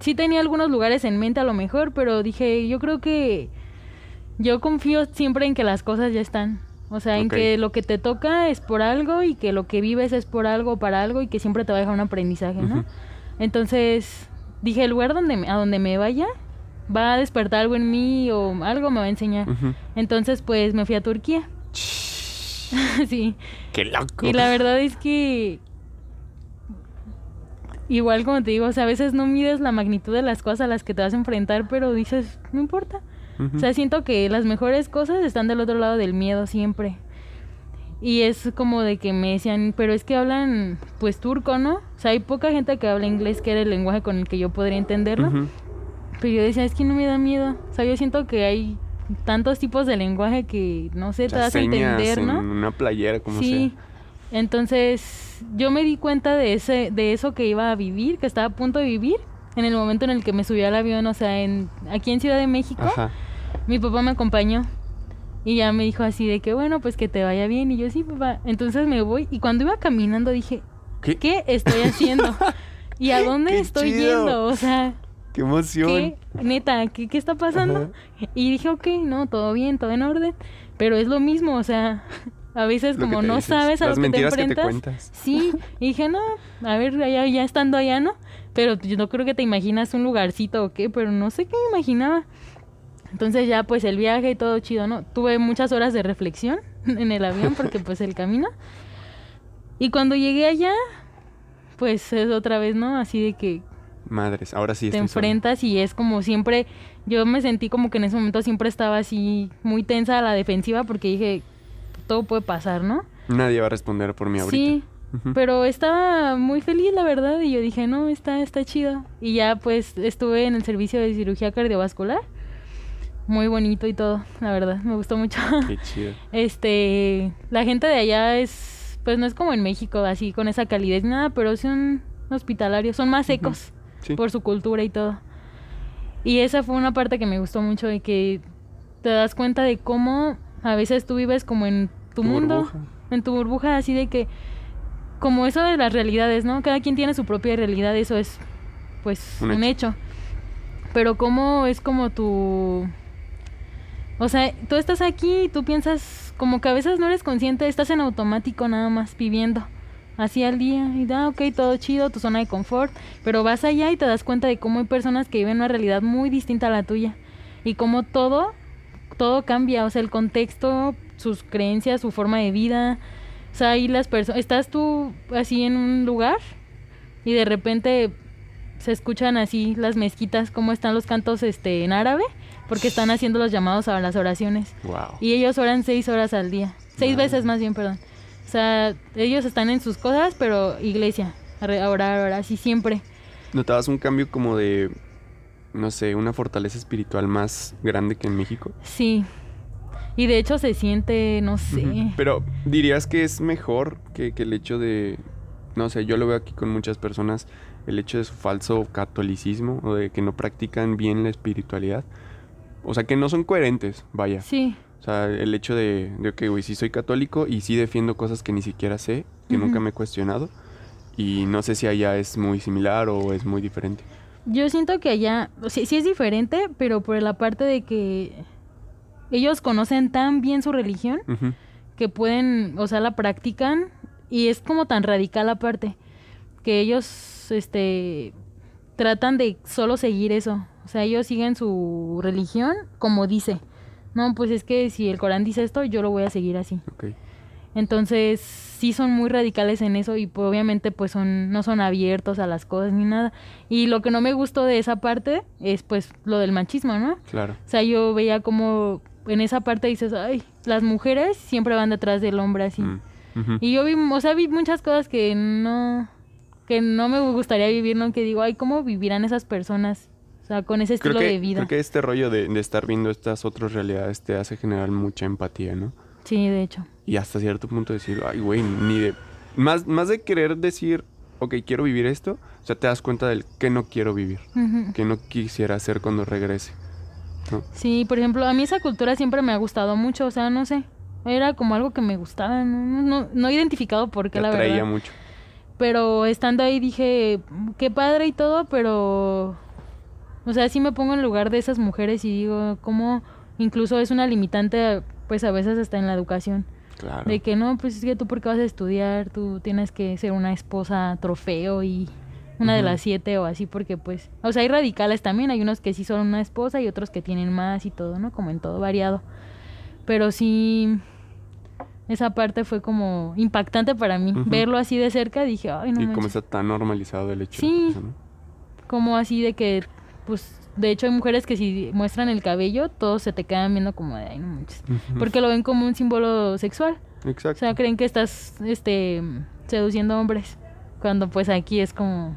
sí tenía algunos lugares en mente a lo mejor, pero dije, yo creo que yo confío siempre en que las cosas ya están. O sea, en que lo que te toca es por algo y que lo que vives es por algo, para algo y que siempre te va a dejar un aprendizaje, ¿no? Entonces, dije, el lugar donde a donde me vaya va a despertar algo en mí o algo me va a enseñar. Entonces, pues me fui a Turquía. sí. ¡Qué loco! Y la verdad es que igual como te digo, o sea, a veces no mides la magnitud de las cosas a las que te vas a enfrentar, pero dices, no importa. O sea, siento que las mejores cosas están del otro lado del miedo siempre. Y es como de que me decían, pero es que hablan pues turco, ¿no? O sea, hay poca gente que habla inglés, que era el lenguaje con el que yo podría entenderlo. Pero yo decía, es que no me da miedo. O sea, yo siento que hay tantos tipos de lenguaje que, no sé, te das a entender, ¿no? En una playera, como sí. sea. Entonces, yo me di cuenta de ese de eso que iba a vivir, que estaba a punto de vivir en el momento en el que me subí al avión, o sea, en aquí en Ciudad de México. Ajá. Mi papá me acompañó y ya me dijo así de que bueno, pues que te vaya bien y yo sí, papá. Entonces me voy y cuando iba caminando dije, ¿Qué? ¿qué estoy haciendo? ¿Y a dónde ¡Qué estoy chido! yendo? O sea, ¡Qué emoción! ¿qué? Neta, ¿qué, qué está pasando? Y dije, ok, no, todo bien, todo en orden. Pero es lo mismo, o sea, a veces Lo como no dices, sabes a las lo que te mentiras que te enfrentas. cuentas. Sí, y dije, no, a ver, ya, ya estando allá, ¿no? Pero yo no creo que te imaginas un lugarcito o qué, pero no sé qué me imaginaba. Entonces ya pues el viaje y todo chido, ¿no? Tuve muchas horas de reflexión en el avión porque pues el camino. Y cuando llegué allá, pues es otra vez, ¿no? Así de que Madres, ahora sí te estoy enfrentas y es como siempre, yo me sentí como que en ese momento siempre estaba así muy tensa a la defensiva porque dije, todo puede pasar, ¿no? Nadie va a responder por mí ahorita. Sí, pero estaba muy feliz, la verdad, y yo dije, no, está, está chido. Y ya pues estuve en el servicio de cirugía cardiovascular, muy bonito y todo, la verdad, me gustó mucho. Qué chido. Este, la gente de allá es, pues no es como en México, así con esa calidez, nada, pero son hospitalarios, son más secos Sí. por su cultura y todo. Y esa fue una parte que me gustó mucho de que te das cuenta de cómo a veces tú vives como en tu, Tu mundo, burbuja. en tu burbuja, así de que, como eso de las realidades, ¿no? Cada quien tiene su propia realidad, eso es, pues, Un un, hecho. Pero cómo es como tu... O sea, tú estás aquí y tú piensas, como que a veces no eres consciente, estás en automático nada más viviendo. Así al día, y da, ok, todo chido, tu zona de confort, pero vas allá y te das cuenta de cómo hay personas que viven una realidad muy distinta a la tuya. Y cómo todo, todo cambia, o sea, el contexto, sus creencias, su forma de vida. O sea, ahí las personas, estás tú así en un lugar y de repente se escuchan así las mezquitas, cómo están los cantos este en árabe, porque están haciendo los llamados a las oraciones. Wow. Y ellos oran seis horas al día. Seis veces más bien, perdón. O sea, ellos están en sus cosas, pero iglesia, a orar, a orar, así siempre. ¿Notabas un cambio como de, no sé, una fortaleza espiritual más grande que en México? Sí. Y de hecho se siente, no sé. Pero dirías que es mejor que, que el hecho de, no sé, yo lo veo aquí con muchas personas, el hecho de su falso catolicismo o de que no practican bien la espiritualidad. O sea, que no son coherentes, vaya. Sí, O sea, el hecho de, de que, güey, sí soy católico y sí defiendo cosas que ni siquiera sé, que nunca me he cuestionado. Y no sé si allá es muy similar o es muy diferente. yo siento que allá, sí, sí es diferente, pero por la parte de que ellos conocen tan bien su religión que pueden, o sea, la practican y es como tan radical aparte que ellos, este, tratan de solo seguir eso. O sea, ellos siguen su religión como dice. No, pues es que si el Corán dice esto, yo lo voy a seguir así. Entonces, sí son muy radicales en eso y pues, obviamente pues son no son abiertos a las cosas ni nada. Y lo que no me gustó de esa parte es pues lo del machismo, ¿no? Claro. O sea, yo veía como en esa parte dices, ay, las mujeres siempre van detrás del hombre así. Mm. Y yo vi, o sea, vi muchas cosas que no que no me gustaría vivir, ¿no? Que digo, ay, ¿cómo vivirán esas personas? O sea, con ese Creo estilo que, de vida. creo que este rollo de, de estar viendo estas otras realidades te hace generar mucha empatía, ¿no? Sí, de hecho. Y hasta cierto punto decir, ay, güey, ni de... Más, más de querer decir, ok, quiero vivir esto, o sea, te das cuenta del que no quiero vivir, que no quisiera hacer cuando regrese. ¿no? Sí, por ejemplo, a mí esa cultura siempre me ha gustado mucho, o sea, no sé, era como algo que me gustaba, no, no, no, he identificado por Te qué, la atraía verdad. mucho. Pero estando ahí dije, qué padre y todo, pero, o sea, sí me pongo en lugar de esas mujeres y digo, cómo incluso es una limitante, pues a veces hasta en la educación. Claro. De que no, pues es que tú porque vas a estudiar, tú tienes que ser una esposa trofeo y una de las siete o así, porque pues, o sea, hay radicales también, hay unos que sí son una esposa y otros que tienen más y todo, ¿no? Como en todo variado. Pero sí, esa parte fue como impactante para mí. Verlo así de cerca, dije, ay, no y como está tan normalizado el hecho. Sí. de eso, ¿no? Como así de que, pues, de hecho hay mujeres que si muestran el cabello, todos se te quedan viendo como de, ay, no manches. Ujú. Porque lo ven como un símbolo sexual. O Exacto. sea, creen que estás este seduciendo hombres. Cuando pues aquí es como.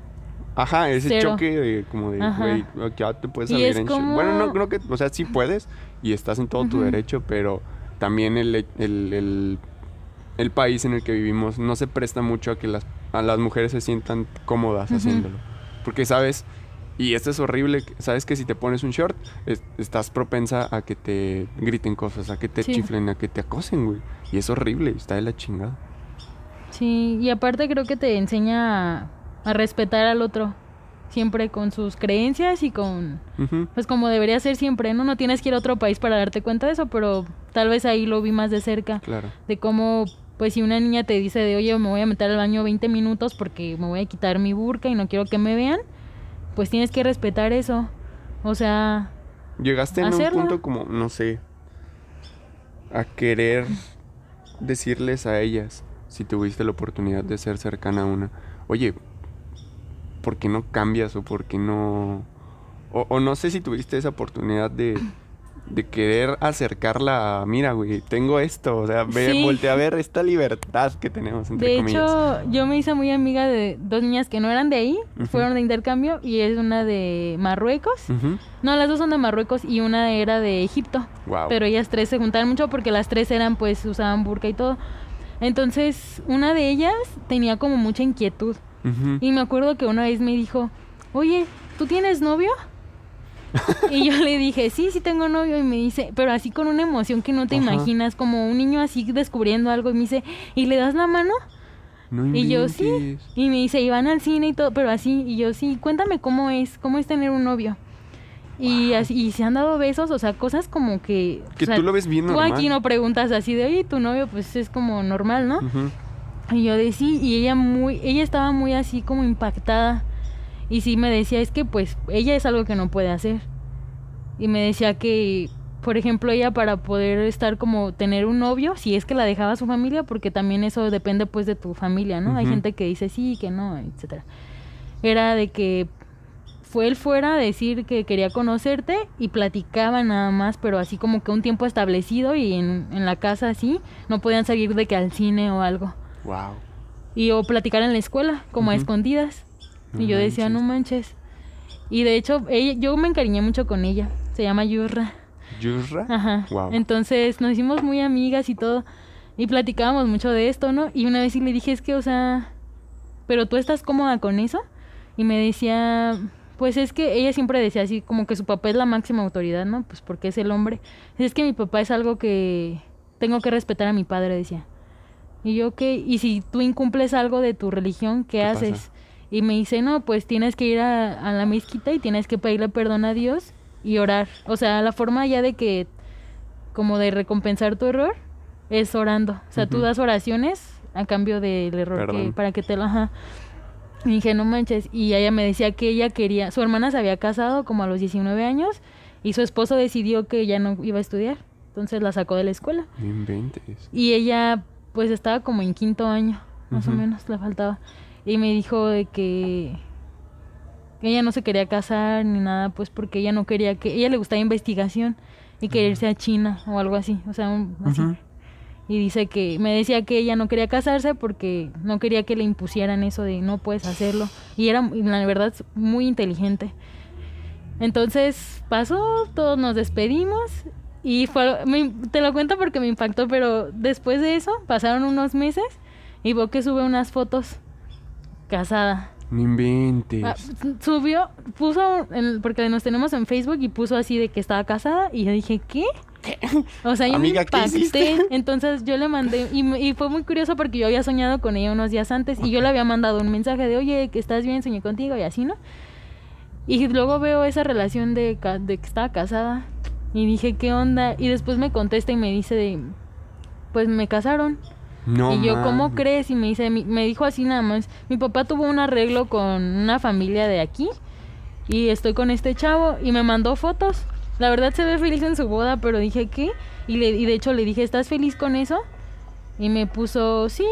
Ajá, ese Cero. choque de como de, güey, aquí ya te puedes salir en como- Bueno, no creo que, o sea, sí puedes y estás en todo tu derecho, pero también el, el, el, el país en el que vivimos no se presta mucho a que las, a las mujeres se sientan cómodas haciéndolo. Porque sabes, y esto es horrible, sabes que si te pones un short, es- estás propensa a que te griten cosas, a que te Sí. chiflen, a que te acosen, güey. Y es horrible, está de la chingada. Sí, y aparte creo que te enseña a, a respetar al otro. Siempre con sus creencias y con. Pues como debería ser siempre, ¿no? No tienes que ir a otro país para darte cuenta de eso, pero tal vez ahí lo vi más de cerca. Claro. De cómo, pues si una niña te dice de, oye, me voy a meter al baño 20 minutos porque me voy a quitar mi burka y no quiero que me vean, pues tienes que respetar eso. O sea, Llegaste en un punto como, no sé, a querer decirles a ellas, si tuviste la oportunidad de ser cercana a una, oye, por qué no cambias o por qué no... O, o no sé si tuviste esa oportunidad de, de querer acercarla a, mira, güey, tengo esto, o sea, ve, Sí. voltea a ver esta libertad que tenemos, entre De comillas. hecho, yo me hice muy amiga de dos niñas que no eran de ahí, fueron de intercambio y es una de Marruecos. No, las dos son de Marruecos y una era de Egipto. Wow. Pero ellas tres se juntaron mucho porque las tres eran, pues, usaban burka y todo. Entonces, una de ellas tenía como mucha inquietud. Y me acuerdo que una vez me dijo, oye, ¿tú tienes novio? Y yo le dije, sí, sí tengo novio. Y me dice, pero así con una emoción que no te Ajá. imaginas, como un niño así descubriendo algo. Y me dice, ¿y le das la mano? No Y yo, sí. Y me dice, y van al cine y todo, pero así. Y yo, sí, cuéntame cómo es, cómo es tener un novio. Y así, y se han dado besos, o sea, cosas como que... Que o sea, tú lo ves bien Tú normal. aquí no preguntas así de, oye, tu novio, pues es como normal, ¿no? Y yo de sí, y ella muy, ella estaba muy así como impactada. Y sí me decía, es que pues ella es algo que no puede hacer. Y me decía que, por ejemplo, ella para poder estar como tener un novio, si es que la dejaba su familia, porque también eso depende pues de tu familia, ¿no? Hay gente que dice sí, que no, etcétera. Era de que fue él fuera a decir que quería conocerte y platicaba nada más, pero así como que un tiempo establecido y en, en la casa así, no podían salir de que al cine o algo. Wow. Y o platicar en la escuela, como a escondidas. No y yo decía, no manches. Y de hecho, ella, yo me encariñé mucho con ella. Se llama Yurra. ¿Yusra? Ajá. Wow. Entonces nos hicimos muy amigas y todo. Y platicábamos mucho de esto, ¿no? Y una vez sí le dije, es que, o sea, ¿pero tú estás cómoda con eso? Y me decía, pues es que ella siempre decía así, como que su papá es la máxima autoridad, ¿no? Pues porque es el hombre. Es que mi papá es algo que tengo que respetar a mi padre, decía. Y yo, ¿qué? Y si tú incumples algo de tu religión, ¿qué, ¿Qué haces? pasa? Y me dice, no, pues tienes que ir a, a la mezquita y tienes que pedirle perdón a Dios y orar. O sea, la forma ya de que, como de recompensar tu error, es orando. O sea, tú Ujú. das oraciones a cambio del error que, para que te lo... Ajá. Y dije, no manches. Y ella me decía que ella quería... Su hermana se había casado como a los 19 años y su esposo decidió que ya no iba a estudiar. Entonces la sacó de la escuela. Inventes. Y ella, pues estaba como en quinto año, más o menos, le faltaba. Y me dijo de que ella no se quería casar ni nada, pues porque ella no quería que. Ella le gustaba investigación y quería irse a China o algo así, o sea, un- así. Y dice que me decía que ella no quería casarse porque no quería que le impusieran eso de no puedes hacerlo. Y era, la verdad, muy inteligente. Entonces pasó, todos nos despedimos y fue, me- te lo cuento porque me impactó, pero después de eso pasaron unos meses y veo que sube unas fotos casada. No inventes. Ah, subió, puso, porque nos tenemos en Facebook y puso así de que estaba casada y yo dije, ¿qué? O sea, yo Amiga, me ¿qué impacté. Entonces yo le mandé, y, y fue muy curioso porque yo había soñado con ella unos días antes y yo le había mandado un mensaje de, oye, que estás bien, soñé contigo y así, ¿no? Y luego veo esa relación de, de que estaba casada y dije, ¿qué onda? Y después me contesta y me dice, de, pues me casaron. No y yo, ¿cómo mames. crees? Y me dice, me dijo así nada más, mi papá tuvo un arreglo con una familia de aquí y estoy con este chavo y me mandó fotos. La verdad se ve feliz en su boda, pero dije, ¿qué? Y, le, y de hecho le dije, ¿estás feliz con eso? Y me puso, sí.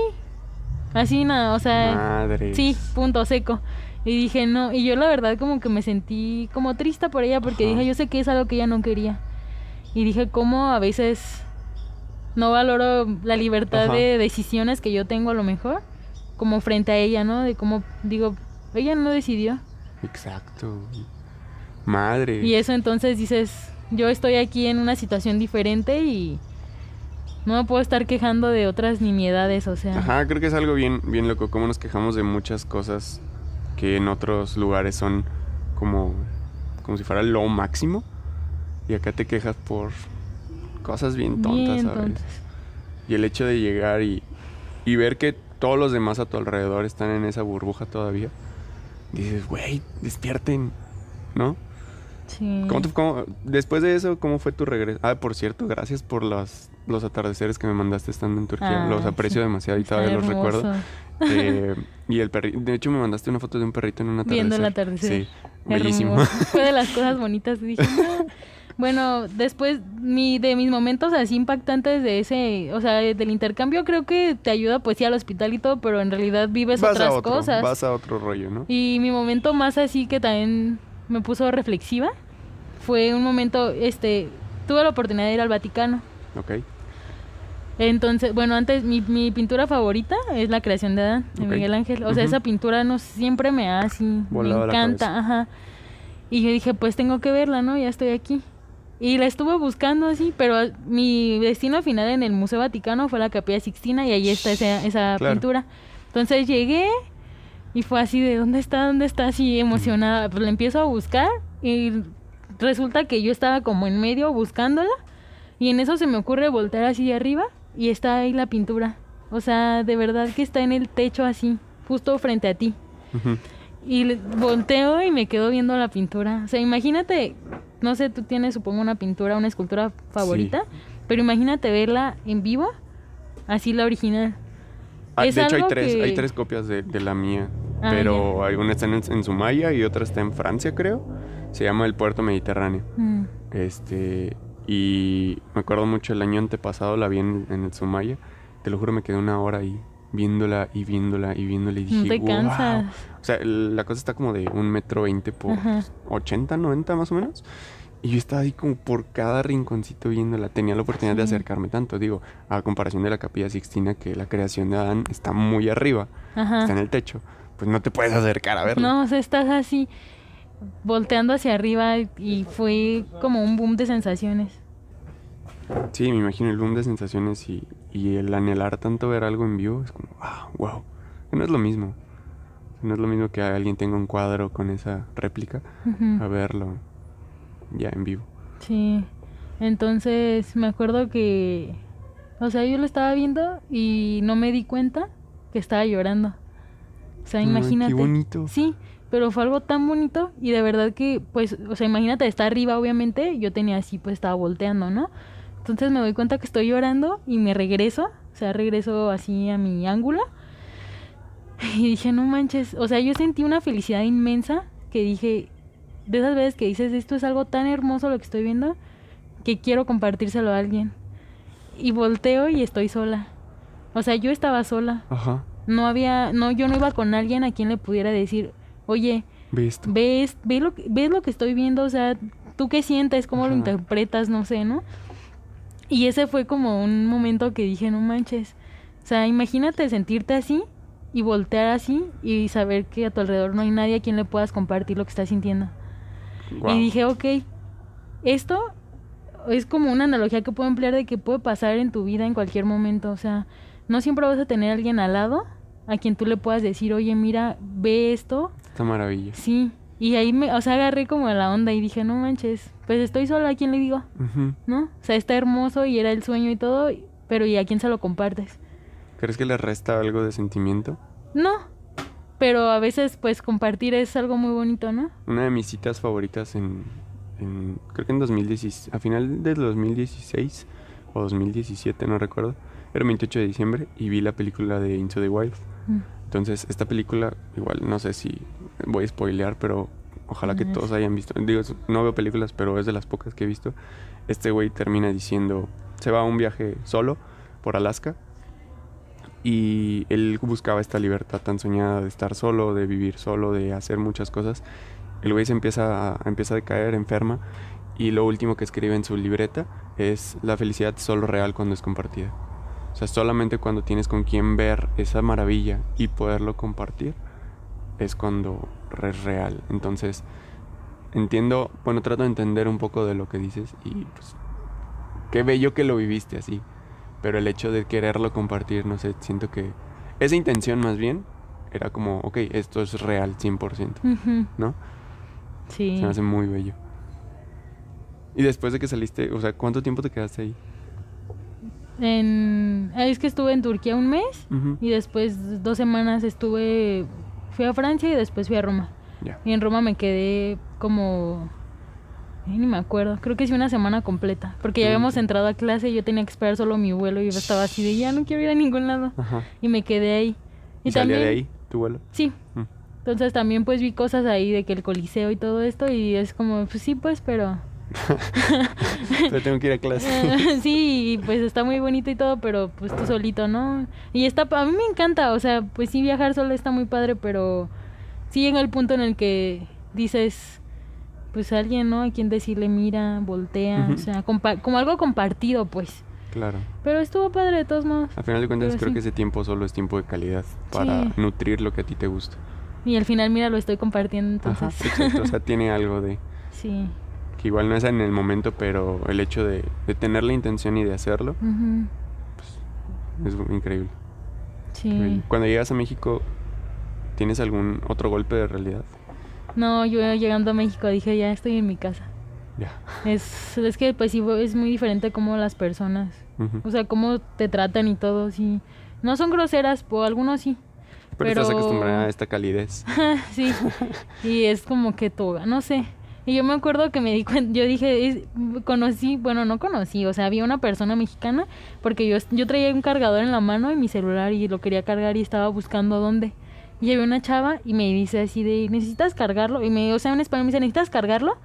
Así nada, o sea, Madre. sí, punto seco. Y dije, no, y yo la verdad como que me sentí como triste por ella porque Ajá. dije, yo sé que es algo que ella no quería. Y dije, ¿cómo a veces no valoro la libertad Ajá. de decisiones que yo tengo a lo mejor? Como frente a ella, ¿no? De cómo, digo, ella no decidió. Exacto. Madre. Y eso entonces dices, yo estoy aquí en una situación diferente y no me puedo estar quejando de otras nimiedades, o sea. Ajá, creo que es algo bien, bien loco. Cómo nos quejamos de muchas cosas que en otros lugares son como, como si fuera lo máximo. Y acá te quejas por cosas bien tontas, bien ¿sabes? tontas. Y el hecho de llegar y, y ver que todos los demás a tu alrededor están en esa burbuja todavía. Dices, güey, despierten, ¿no? Sí. ¿Cómo te- cómo- después de eso, ¿cómo fue tu regreso? Ah, por cierto, gracias por los, los atardeceres que me mandaste estando en Turquía. Ah, los aprecio sí. demasiado y todavía los recuerdo. Eh, y el perrito, de hecho me mandaste una foto de un perrito en un atardecer. Viendo el atardecer. Sí, bellísimo. Fue de las cosas bonitas. Dije. Bueno, después mi, de mis momentos así impactantes de ese, o sea, del intercambio, creo que te ayuda pues sí al hospital y todo, pero en realidad vives Vas otras a otro, cosas. vas a otro rollo, ¿no? Y mi momento más así que también me puso reflexiva fue un momento, este, tuve la oportunidad de ir al Vaticano. Ok. Entonces, bueno, antes mi, mi pintura favorita es la creación de Adán, de. Miguel Ángel. O sea, esa pintura no siempre me ha así, Volado me encanta, ajá. Y yo dije, pues tengo que verla, ¿no? Ya estoy aquí. Y la estuve buscando así, pero mi destino final en el Museo Vaticano fue la Capilla Sixtina y ahí está esa, esa Claro. pintura. Entonces llegué y fue así de, ¿dónde está? ¿Dónde está? Así emocionada. Pues la empiezo a buscar y resulta que yo estaba como en medio buscándola y en eso se me ocurre voltear así de arriba y está ahí la pintura. O sea, de verdad que está en el techo así, justo frente a ti. Y volteo y me quedo viendo la pintura. O sea, imagínate, no sé, tú tienes supongo una pintura, una escultura favorita, pero imagínate verla en vivo, así la original. Ah, Es de hecho, hay tres, que- hay tres copias de, de la mía. Ah, pero hay una está en, en Sumaya y otra está en Francia, creo. Se llama El Puerto Mediterráneo. Mm. Este. Y me acuerdo mucho el año antepasado la vi en, en el Sumaya. Te lo juro, me quedé una hora ahí viéndola y viéndola y viéndola y dije, No te "Wow". O sea, la cosa está como de un metro veinte por Ajá. 80, 90 más o menos. Y yo estaba ahí como por cada rinconcito viéndola. Tenía la oportunidad de acercarme tanto. Digo, a comparación de la capilla Sixtina, que la creación de Adán está muy arriba, Ajá. está en el techo. Pues no te puedes acercar a verla. No, o sea, estás así volteando hacia arriba y fue como un boom de sensaciones. Sí, me imagino el boom de sensaciones y, y el anhelar tanto ver algo en vivo. Es como, ah, wow. No es lo mismo. No es lo mismo que alguien tenga un cuadro con esa réplica a verlo ya en vivo. Sí. Entonces me acuerdo que, o sea, yo lo estaba viendo y no me di cuenta que estaba llorando. O sea, Ay, imagínate. qué bonito. Sí, pero fue algo tan bonito y de verdad que, pues, o sea, imagínate, está arriba, obviamente, yo tenía así, pues estaba volteando, ¿no? Entonces me doy cuenta que estoy llorando y me regreso, o sea, regreso así a mi ángulo. Y dije, no manches, o sea, yo sentí una felicidad inmensa que dije, de esas veces que dices, esto es algo tan hermoso lo que estoy viendo, que quiero compartírselo a alguien. Y volteo y estoy sola. O sea, yo estaba sola. Ajá. No había, no, yo no iba con alguien a quien le pudiera decir, oye, Ve esto. ves, ve lo, que- ves lo que estoy viendo, o sea, tú qué sientes, cómo lo interpretas, no sé, ¿no? Y ese fue como un momento que dije, no manches. O sea, imagínate sentirte así y voltear así y saber que a tu alrededor no hay nadie a quien le puedas compartir lo que estás sintiendo. Y dije, ok, esto es como una analogía que puedo emplear de que puede pasar en tu vida en cualquier momento. O sea, no siempre vas a tener a alguien al lado a quien tú le puedas decir, oye, mira, ve esto. Esta maravilla. Sí. Y ahí me, o sea, agarré como la onda y dije, no manches, pues estoy sola, ¿a quién le digo? ¿No? O sea, está hermoso y era el sueño y todo, pero ¿y a quién se lo compartes? ¿Crees que le resta algo de sentimiento? No. Pero a veces, pues, compartir es algo muy bonito, ¿no? Una de mis citas favoritas en, en- creo que en 2016, a final del 2016 o 2017, no recuerdo, era el 28 de diciembre y vi la película de Into the Wild. Mm. Entonces, esta película, igual no sé si voy a spoilear, pero ojalá que todos hayan visto. Digo, no veo películas, pero es de las pocas que he visto. Este güey termina diciendo, se va a un viaje solo por Alaska y él buscaba esta libertad tan soñada de estar solo, de vivir solo, de hacer muchas cosas. El güey se empieza a, empieza a decaer, enferma y lo último que escribe en su libreta es la felicidad solo real cuando es compartida. O sea, solamente cuando tienes con quien ver esa maravilla y poderlo compartir es cuando es real. Entonces, entiendo, bueno, trato de entender un poco de lo que dices y pues qué bello que lo viviste así. Pero el hecho de quererlo compartir, no sé, siento que esa intención más bien era como, ok, esto es real 100%, Ujú. ¿no? Sí. Se me hace muy bello. Y después de que saliste, o sea, ¿cuánto tiempo te quedaste ahí? En, es que estuve en Turquía un mes y después dos semanas estuve, fui a Francia y después fui a Roma. Y en Roma me quedé como, ay, ni me acuerdo, creo que sí una semana completa, porque ya habíamos entrado a clase y yo tenía que esperar solo mi vuelo y yo estaba así de ya no quiero ir a ningún lado Ajá. y me quedé ahí. ¿Y, salía de ahí tu vuelo? Sí. Mm. Entonces también pues vi cosas ahí de que el coliseo y todo esto y es como, pues sí pues, pero Pero tengo que ir a clase. sí, pues está muy bonito y todo, pero pues tú solito, ¿no? Y está, a mí me encanta, o sea, pues sí viajar solo está muy padre, pero sí llega el punto en el que dices, pues alguien, ¿no? A quien decirle, mira, voltea, o sea, como algo compartido, pues. Claro. Pero estuvo padre de todos modos. Al final de cuentas, Pero creo sí. que ese tiempo solo es tiempo de calidad para Sí. nutrir lo que a ti te gusta. Y al final, mira, lo estoy compartiendo, Ajá, entonces. exacto. O sea, tiene algo de sí. Que igual no es en el momento, pero el hecho de, de tener la intención y de hacerlo Ujú. es increíble. Sí. Cuando llegas a México, ¿tienes algún otro golpe de realidad? No, yo llegando a México dije, ya estoy en mi casa. Ya. Es, es que pues sí, es muy diferente como las personas, o sea, cómo te tratan y todo, sí. No son groseras, o algunos sí. Pero, estás pero- acostumbrada a esta calidez. sí. Y es como que toga, no sé. Y yo me acuerdo que me di cuenta, yo dije, es- conocí, bueno, no conocí, o sea, había una persona mexicana, porque yo, yo traía un cargador en la mano y mi celular y lo quería cargar y estaba buscando dónde. Y había una chava y me dice así de, ¿necesitas cargarlo? Y me, o sea, en español me dice, ¿necesitas cargarlo?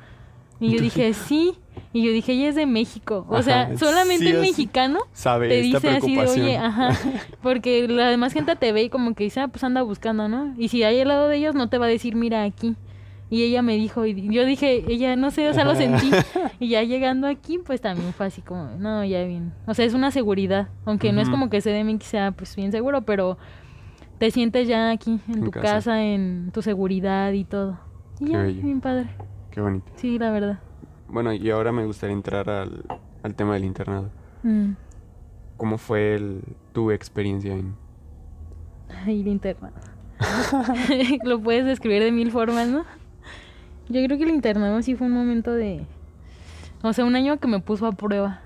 Y yo dije, sí. Y yo dije, ella es de México. O sea, Ajá, solamente sí el mexicano Sabe te dice así de, oye, ajá, porque la demás gente te ve y como que dice, ah, pues anda buscando, ¿no? Y si hay al lado de ellos, no te va a decir, mira aquí. Y ella me dijo, y yo dije, ella, no sé, o sea, lo sentí. Y ya llegando aquí, pues también fue así como, no, ya bien. O sea, es una seguridad, aunque no es como que CDMX sea, pues, bien seguro, pero te sientes ya aquí, en, En tu casa. casa. en tu seguridad y todo. Y Qué ya, bello. bien padre. Qué bonito. Sí, la verdad. Bueno, y ahora me gustaría entrar al, al tema del internado. Mm. ¿Cómo fue el- tu experiencia en...? Ay, el internado. Lo puedes describir de mil formas, ¿no? Yo creo que el internado sí fue un momento de... O sea, un año que me puso a prueba.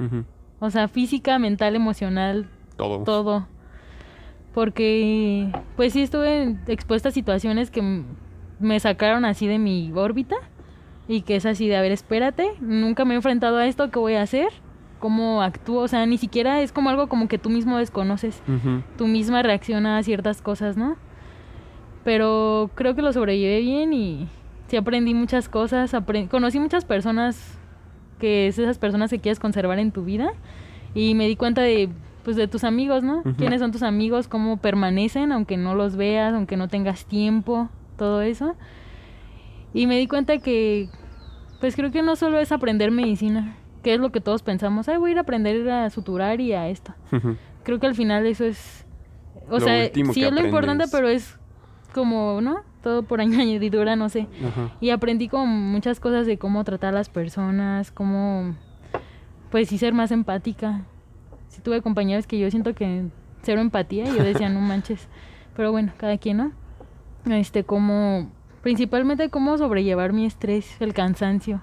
O sea, física, mental, emocional, Todo. todo. Porque, pues sí estuve expuesta a situaciones que me sacaron así de mi órbita. Y que es así de, a ver, espérate, nunca me he enfrentado a esto, ¿qué voy a hacer? ¿Cómo actúo? O sea, ni siquiera es como algo como que tú mismo desconoces Ujú. tu misma reacción a ciertas cosas, ¿no? Pero creo que lo sobrellevé bien y sí aprendí muchas cosas, conocí muchas personas que es esas personas que quieres conservar en tu vida y me di cuenta de pues de tus amigos, ¿no? ¿Quiénes son tus amigos? ¿Cómo permanecen aunque no los veas, aunque no tengas tiempo? Todo eso. Y me di cuenta que pues creo que no solo es aprender medicina, que es lo que todos pensamos, ay, voy a ir a aprender a suturar y a esto creo que al final eso es o Lo sea sí es lo importante pero es como no todo por añadidura no sé. Ajá. y aprendí como muchas cosas de cómo tratar a las personas cómo pues sí ser más empática. Sí tuve compañeros que yo siento que cero empatía y yo decía no manches pero bueno cada quien no este cómo principalmente cómo sobrellevar mi estrés el cansancio.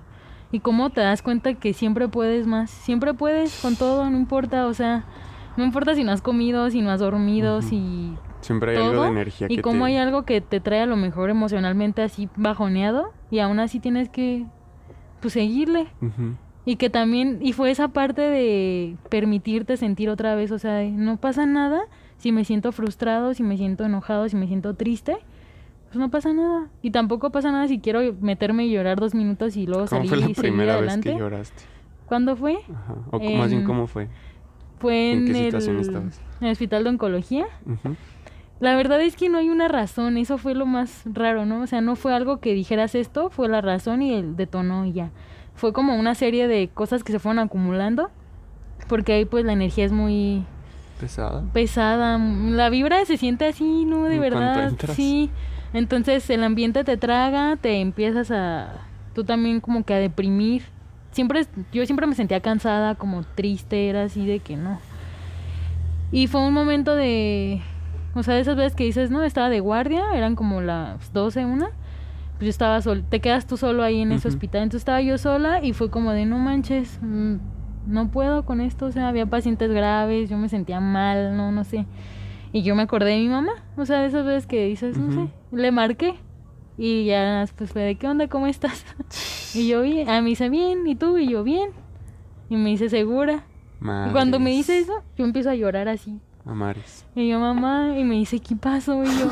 Y cómo te das cuenta que siempre puedes más. Siempre puedes con todo no importa o sea no importa si no has comido si no has dormido Ujú. si Siempre hay todo algo de energía y que cómo te... hay algo que te trae a lo mejor emocionalmente así bajoneado y aún así tienes que pues seguirle y que también y fue esa parte de permitirte sentir otra vez o sea no pasa nada si me siento frustrado si me siento enojado si me siento triste pues no pasa nada y tampoco pasa nada si quiero meterme y llorar dos minutos y luego ¿Cómo salir fue la y primera vez que lloraste? ¿cuándo fue? Ajá. O más bien, En- ¿cómo fue? fue ¿En en, qué el, situación estabas? en el hospital de oncología Ujú. La verdad es que no hay una razón, eso fue lo más raro, ¿no? O sea, no fue algo que dijeras esto, fue la razón y el detonó y ya. Fue como una serie de cosas que se fueron acumulando, porque ahí pues la energía es muy ¿Pesada? pesada, mm, la vibra se siente así, ¿no? De En verdad, sí. Entonces el ambiente te traga, te empiezas a, tú también como que a deprimir. Siempre, yo siempre me sentía cansada, como triste, era así de que no. Y fue un momento de, o sea, de esas veces que dices, no, estaba de guardia, eran como las 12, una. Pues yo estaba sol, te quedas tú solo ahí en ese hospital. Entonces estaba yo sola y fue como de, no manches, mm, no puedo con esto. O sea, había pacientes graves, yo me sentía mal, no, no sé. Y yo me acordé de mi mamá, o sea, de esas veces que dices, no sé, le marqué. Y ya pues fue de, ¿qué onda? ¿Cómo estás? y yo bien, a mí dice, bien, ¿y tú? Y yo, bien. Y me dice, ¿segura? Y cuando me dice eso, yo empiezo a llorar así. Amares. Y yo, mamá, y me dice, ¿qué pasó? Y yo,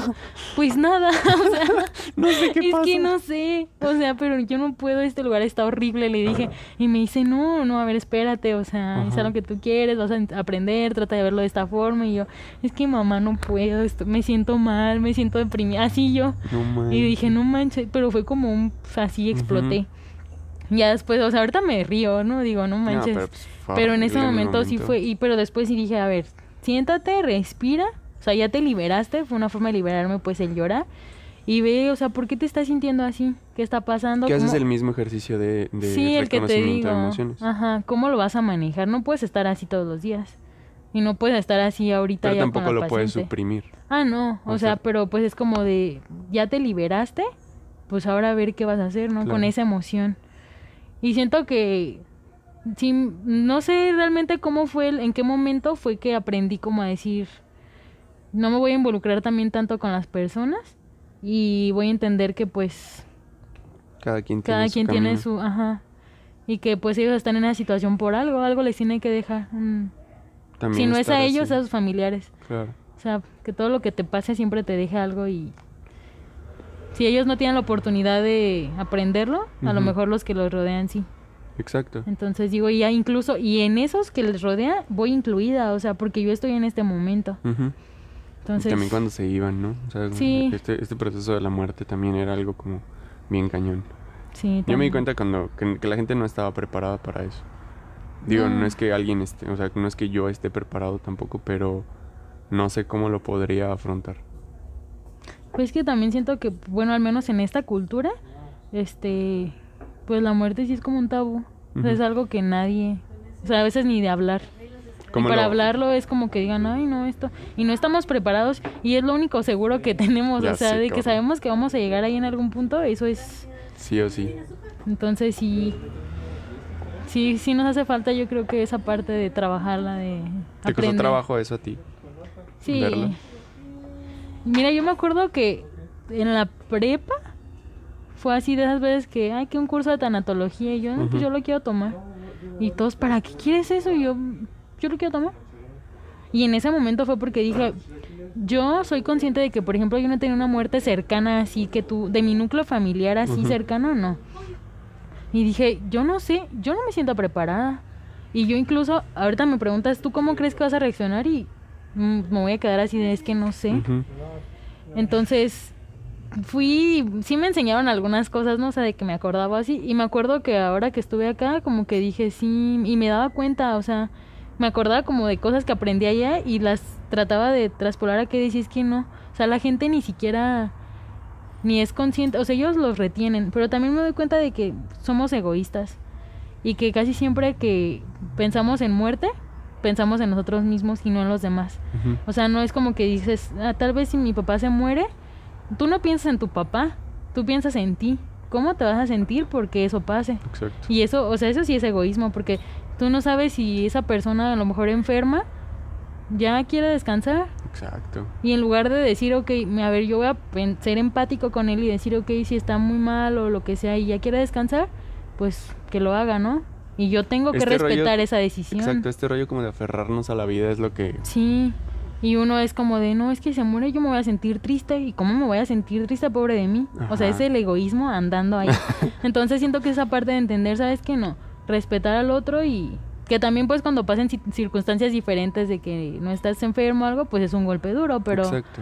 pues nada, o sea, No sé qué es que no sé, o sea, pero yo no puedo, este lugar está horrible, le dije. Y me dice, no, no, a ver, espérate, o sea, es Ajá. algo que tú quieres, vas a en- aprender, trata de verlo de esta forma. Y yo, es que mamá, no puedo, esto, me siento mal, me siento deprimida, así yo. No. Y dije, no manches, pero fue como un, así exploté. Ya después, o sea, ahorita me río, ¿no? Digo, no No, manches. pero, pues, Pero en ese el momento, sí momento. fue, y pero después sí dije, a ver, siéntate, respira, o sea, ya te liberaste, fue una forma de liberarme pues el llorar y ve, o sea, ¿por qué te estás sintiendo así? ¿Qué está pasando? Que haces ¿Cómo- el mismo ejercicio de, de Sí, el que te digo. de emociones. Ajá, ¿cómo lo vas a manejar? No puedes estar así todos los días. Y no puedes estar así ahorita Pero ya tampoco con la lo puedes suprimir. Ah, no, o, O sea, sea- pero pues es como de, ya te liberaste, pues ahora a ver qué vas a hacer, ¿no? Con esa emoción. Y siento que, sí, no sé realmente cómo fue, en qué momento fue que aprendí como a decir, no me voy a involucrar también tanto con las personas y voy a entender que pues Cada quien tiene cada su quien tiene camino. su, ajá, y que pues ellos están en esa situación por algo, algo les tiene que dejar. mm. Si no es a ellos, así. a sus familiares. Claro. O sea, que todo lo que te pase siempre te deje algo y si ellos no tienen la oportunidad de aprenderlo, a lo mejor los que los rodean sí. Exacto. Entonces digo, ya incluso, y en esos que les rodea, voy incluida, o sea, porque yo estoy en este momento. Ujú. Entonces, y también cuando se iban, ¿no? O sea, Sí. este, este proceso de la muerte también era algo como bien cañón. sí, Yo me di cuenta cuando que, que la gente no estaba preparada para eso. Digo, no. No. es que alguien esté, o sea, no es que yo esté preparado tampoco, pero no sé cómo lo podría afrontar. Pues que también siento que, bueno, al menos en esta cultura, este, pues la muerte sí es como un tabú. O sea, es algo que nadie, o sea, a veces ni de hablar. Y ¿Cómo para lo- hablarlo es como que digan, ay, no, esto. Y no estamos preparados y es lo único seguro que tenemos. Ya o sea, de que sabemos que vamos a llegar ahí en algún punto, eso es. Sí o sí. Entonces sí. Sí, sí nos hace falta, yo creo que esa parte de trabajarla, de. ¿Te costó aprender. trabajo eso a ti? Sí. verlo? Mira, yo me acuerdo que en la prepa fue así de esas veces que, ay, que un curso de tanatología y yo, no, pues Ujú. yo lo quiero tomar. Y todos, ¿para qué quieres eso? Y yo, yo lo quiero tomar. Y en ese momento fue porque dije, yo soy consciente de que, por ejemplo, yo no tenía una muerte cercana así que tú, de mi núcleo familiar así Ujú. cercano, no. Y dije, yo no sé, yo no me siento preparada. Y yo incluso, ahorita me preguntas, ¿tú cómo crees que vas a reaccionar? Y mm, me voy a quedar así de, es que no sé. Ujú. Entonces, fui, sí me enseñaron algunas cosas, ¿no? O sea, de que me acordaba así. Y me acuerdo que ahora que estuve acá, como que dije sí, y me daba cuenta, o sea, me acordaba como de cosas que aprendí allá y las trataba de traspolar a que decís que no. O sea, la gente ni siquiera ni es consciente, o sea, ellos los retienen, pero también me doy cuenta de que somos egoístas y que casi siempre que pensamos en muerte, pensamos en nosotros mismos y no en los demás. O sea, no es como que dices, ah, tal vez si mi papá se muere, tú no piensas en tu papá, tú piensas en ti. ¿Cómo te vas a sentir porque eso pase? Exacto. Y eso, o sea, eso sí es egoísmo, porque tú no sabes si esa persona a lo mejor enferma ya quiere descansar. Exacto. Y en lugar de decir, ok, a ver, yo voy a ser empático con él y decir, ok, si está muy mal o lo que sea y ya quiere descansar, pues que lo haga, ¿no? Y yo tengo que Este rollo- respetar esa decisión. Exacto, este rollo como de aferrarnos a la vida es lo que... Sí. Y uno es como de, no, es que se muere, yo me voy a sentir triste. ¿Y cómo me voy a sentir triste, pobre de mí? O sea, es el egoísmo andando ahí. Entonces siento que esa parte de entender, ¿sabes qué? No, respetar al otro y que también pues cuando pasen ci- circunstancias diferentes de que no estás enfermo o algo, pues es un golpe duro, pero Exacto.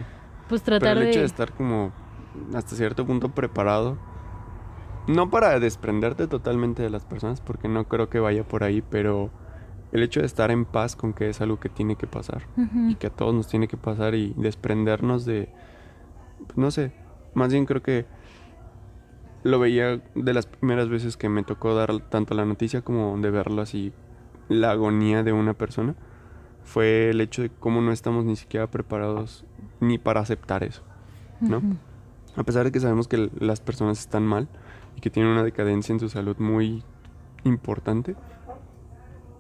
pues Pero tratar el hecho de... de estar como hasta cierto punto preparado, no para desprenderte totalmente de las personas, porque no creo que vaya por ahí, pero el hecho de estar en paz con que es algo que tiene que pasar y que a todos nos tiene que pasar y desprendernos de, no sé, más bien creo que lo veía de las primeras veces que me tocó dar tanto la noticia como de verlo así, la agonía de una persona, fue el hecho de cómo no estamos ni siquiera preparados ni para aceptar eso, ¿no? A pesar de que sabemos que las personas están mal y que tienen una decadencia en su salud muy importante,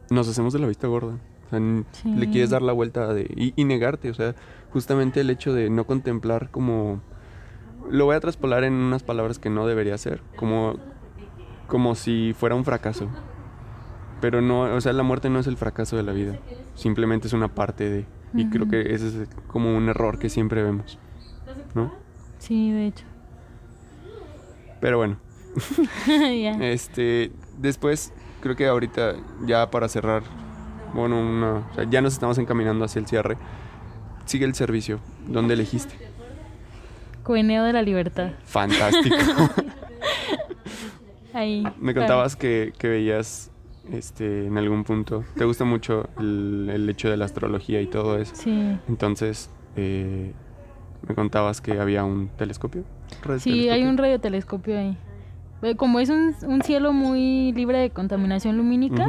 nos hacemos de la vista gorda. O sea, le quieres dar la vuelta de, y, y negarte. O sea, justamente el hecho de no contemplar como... Lo voy a traspolar en unas palabras que no debería ser. Como, como si fuera un fracaso. Pero no, o sea, la muerte no es el fracaso de la vida. Simplemente es una parte de... Y creo que ese es como un error que siempre vemos, ¿no? Sí, de hecho. Pero bueno, este, después creo que ahorita ya para cerrar, bueno, una- o sea, ya nos estamos encaminando hacia el cierre. Sigue el servicio. ¿Dónde elegiste? Coeneo de la libertad. Fantástico. Ahí. Me contabas que, que veías este, en algún punto. Te gusta mucho el, el hecho de la astrología y todo eso. Sí. Entonces, eh, me contabas que había un telescopio. Sí, hay un radiotelescopio ahí. Eh, Como es un, un cielo muy libre de contaminación lumínica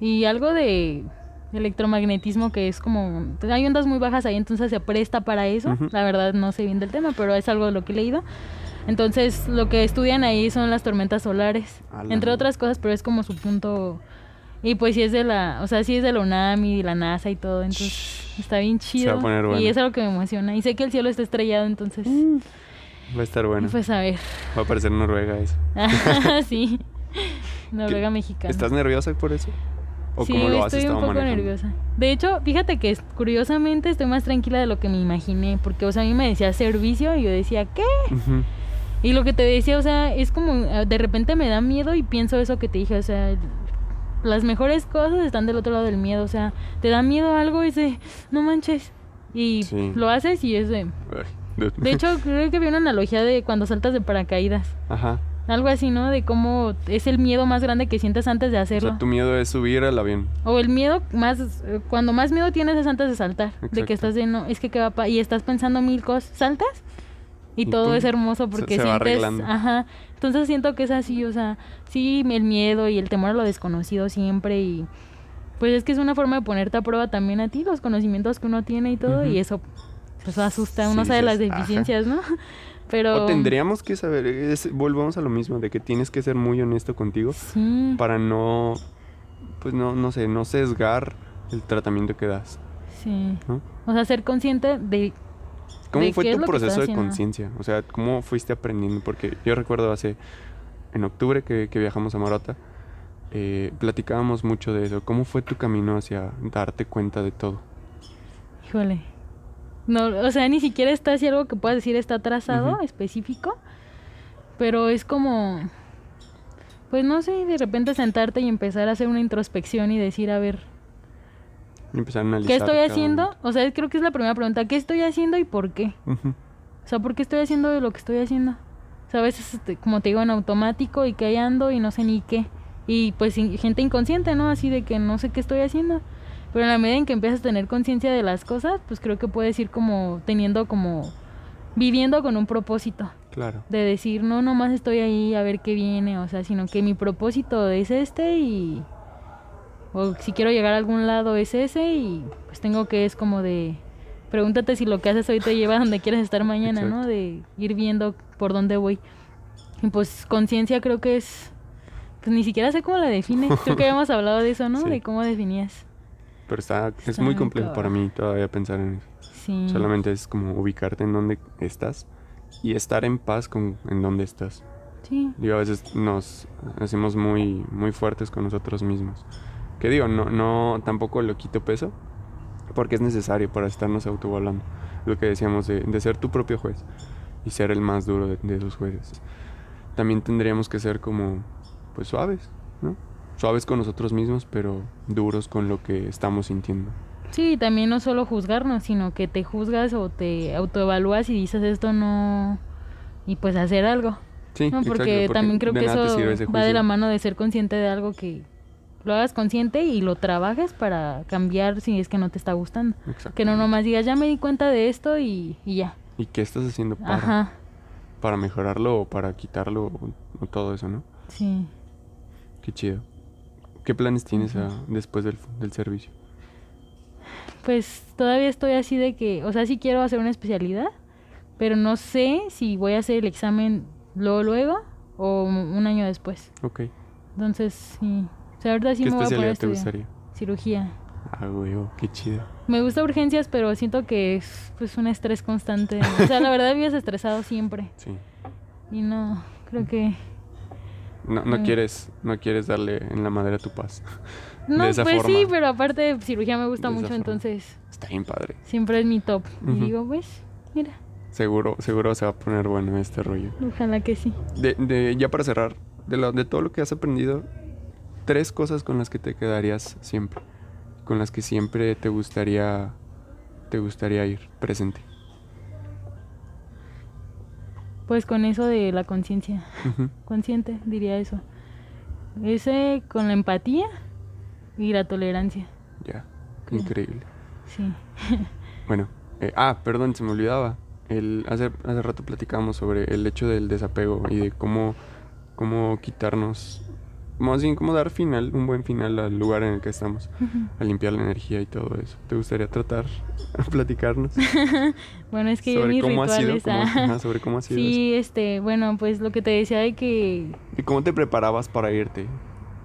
y algo de electromagnetismo que es como... Hay ondas muy bajas ahí, entonces se presta para eso. La verdad no sé bien del tema, pero es algo de lo que he leído. Entonces lo que estudian ahí son las tormentas solares, entre otras cosas, pero es como su punto... Y pues sí es de la, o sea, sí es de la UNAM y de la NASA y todo, entonces está bien chido. a poner bueno. Y es algo que me emociona. Y sé que el cielo está estrellado, entonces... Va a estar bueno. Pues a ver. Va a parecer Noruega eso. sí. Noruega mexicana. ¿Estás nerviosa por eso? ¿O sí, cómo lo has estoy un poco manejando? nerviosa. De hecho, fíjate que curiosamente estoy más tranquila de lo que me imaginé. Porque, o sea, a mí me decía servicio y yo decía, ¿qué? Ujú. Y lo que te decía, o sea, es como, eh, de repente me da miedo y pienso eso que te dije, o sea, las mejores cosas están del otro lado del miedo, o sea, te da miedo algo y de, no manches. Y Sí. lo haces y es de... Ay. De hecho, creo que vi una analogía de cuando saltas de paracaídas. Ajá. Algo así, ¿no? De cómo es el miedo más grande que sientes antes de O hacerlo. sea, tu miedo es subir al avión. O el miedo más, cuando más miedo tienes es antes de saltar. De que estás de, no, es que qué va pa y estás pensando mil cosas. ¿Saltas? Y, Y todo es hermoso se- porque se va sientes, arreglando. ajá. Entonces siento que es así, o sea, sí, el miedo y el temor a lo desconocido siempre y pues es que es una forma de ponerte a prueba también a ti los conocimientos que uno tiene y todo y eso pues asusta, uno Sí, sabe las dices, ajá. deficiencias, ¿no? Pero O tendríamos que saber, es- volvamos a lo mismo, de que tienes que ser muy honesto contigo sí, para no, pues no, no sé, no sesgar el tratamiento que das. sí. ¿no? O sea, ser consciente de ¿Cómo ¿De fue tu proceso de conciencia? O sea, ¿cómo fuiste aprendiendo? Porque yo recuerdo hace, en octubre que, que viajamos a Marota, eh, platicábamos mucho de eso. ¿Cómo fue tu camino hacia darte cuenta de todo? Híjole. No, o sea, ni siquiera está así algo que puedas decir está trazado, específico. Pero es como. Pues no sé, de repente sentarte y empezar a hacer una introspección y decir, a ver, Y empezar a analizar. ¿qué estoy haciendo? O sea, creo que es la primera pregunta. ¿Qué estoy haciendo y por qué? O sea, ¿por qué estoy haciendo lo que estoy haciendo? O sea, a veces, este, como te digo, en automático y que ahí ando y no sé ni qué. Y pues gente inconsciente, ¿no? Así de que no sé qué estoy haciendo. Pero en la medida en que empiezas a tener conciencia de las cosas, pues creo que puedes ir como teniendo como viviendo con un propósito. Claro. De decir, no, nomás estoy ahí a ver qué viene, o sea, sino que mi propósito es este y... O si quiero llegar a algún lado es ese y pues tengo que es como de... Pregúntate si lo que haces hoy te lleva a donde quieres estar mañana, ¿no? Exacto. De ir viendo por dónde voy. Y pues conciencia creo que es... Pues ni siquiera sé cómo la define. Creo que habíamos hablado de eso, ¿no? Sí. De cómo definías. Pero está, es Está muy muy complejo para cabrón. mí todavía pensar en eso. Sí. Solamente es como ubicarte en donde estás y estar en paz con en donde estás. Sí. Digo, a veces nos hacemos muy, muy fuertes con nosotros mismos. Que digo, no, no, tampoco lo quito peso, porque es necesario para estarnos autovalando. Lo que decíamos de, de ser tu propio juez y ser el más duro de, de esos jueces. También tendríamos que ser como, pues suaves, ¿no? Suaves con nosotros mismos, pero duros con lo que estamos sintiendo. Sí, también no solo juzgarnos, sino que te juzgas o te autoevalúas y dices esto no... Y pues hacer algo. Sí, No, exacto, porque, también creo que eso va de la mano de ser consciente de algo que lo hagas consciente y lo trabajes para cambiar si es que no te está gustando. Que no nomás digas, ya me di cuenta de esto y, y ya. ¿Y qué estás haciendo para, Ajá, para mejorarlo o para quitarlo o, o todo eso, no? sí. Qué chido. ¿Qué planes tienes ah, después del, del servicio? Pues todavía estoy así de que, o sea, sí quiero hacer una especialidad, pero no sé si voy a hacer el examen luego, luego o un año después. Ok. Entonces, sí. O sea, ahorita sí ¿Qué me voy a especialidad te gustaría? Cirugía. Ah, huevo, qué chido. Me gusta urgencias, pero siento que es pues un estrés constante. O sea, la verdad vives estresado siempre. Sí. Y no, creo que No, no Mm. quieres, no quieres darle en la madera tu paz. No, de esa pues forma. sí, pero aparte de cirugía me gusta De mucho, entonces Está bien padre. siempre es mi top. Y digo, pues, mira, Seguro, seguro se va a poner bueno este rollo. ojalá que sí. De, de- ya para cerrar, de, lo- de todo lo que has aprendido, tres cosas con las que te quedarías siempre. Con las que siempre te gustaría, te gustaría ir presente. Pues con eso de la conciencia, consciente, diría eso. Ese con la empatía y la tolerancia. Ya, increíble. Sí. Bueno, eh, ah, perdón, se me olvidaba. El, hace, hace rato platicábamos sobre el hecho del desapego y de cómo, cómo quitarnos, más bien cómo dar final, un buen final al lugar en el que estamos, a limpiar la energía y todo eso. ¿Te gustaría tratar, platicarnos Bueno, es que yo sobre mis cómo ha sido? cómo- ah, ajá, sobre cómo ha sido eso. sí, este, bueno, pues lo que te decía de que ¿Y cómo te preparabas para irte?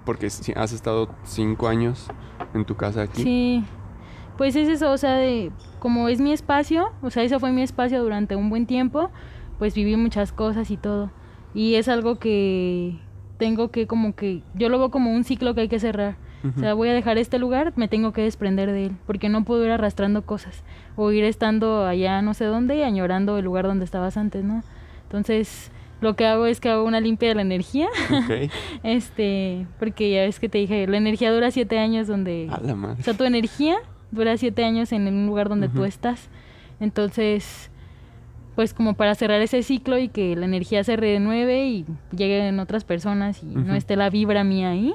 Porque has estado cinco años en tu casa aquí. Sí, pues es eso, o sea, de como es mi espacio, o sea, ese fue mi espacio durante un buen tiempo, pues viví muchas cosas y todo. Y es algo que tengo que como que, yo lo veo como un ciclo que hay que cerrar. O sea, voy a dejar este lugar, me tengo que desprender de él, porque no puedo ir arrastrando cosas o ir estando allá no sé dónde y añorando el lugar donde estabas antes, ¿no? Entonces, lo que hago es que hago una limpia de la energía, Ok. este, porque ya ves que te dije, la energía dura siete años donde... A la madre. O sea, tu energía dura siete años en un lugar donde tú Ujú. estás. Entonces, pues como para cerrar ese ciclo y que la energía se renueve y lleguen otras personas y no esté la vibra mía ahí,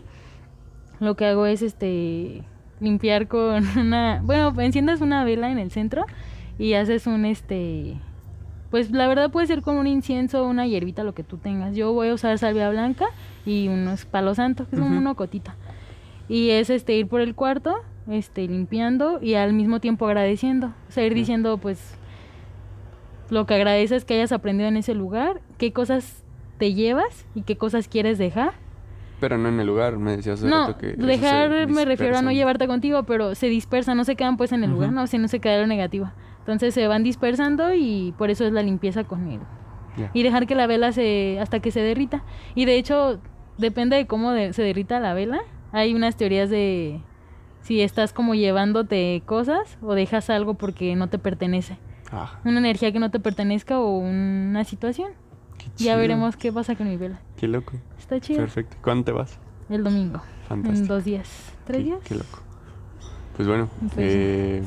lo que hago es este limpiar con una, bueno, enciendas una vela en el centro y haces un este pues la verdad puede ser con un incienso, una hierbita, lo que tú tengas. Yo voy a usar salvia blanca y unos palos santos, que es como Ujú. una cotita. Y es este ir por el cuarto, este limpiando y al mismo tiempo agradeciendo. O sea, ir diciendo pues lo que agradeces que hayas aprendido en ese lugar, qué cosas te llevas y qué cosas quieres dejar. Pero no en el lugar, me decías hace No, rato que. dejar me refiero a no llevarte contigo, pero se dispersan, no se quedan pues en el lugar, no, si no se queda lo negativo. Entonces se van dispersando y por eso es la limpieza con él. Ya. Y dejar que la vela se hasta que se derrita. Y de hecho, depende de cómo de- se derrita la vela. Hay unas teorías de si estás como llevándote cosas o dejas algo porque no te pertenece. Una energía que no te pertenezca o una situación. Ya veremos qué pasa con mi vela. Qué loco. Está chido. Perfecto. ¿Cuándo te vas? El domingo. En Fantástico. dos días. ¿Tres Qué- días? Qué loco. Pues bueno, eh,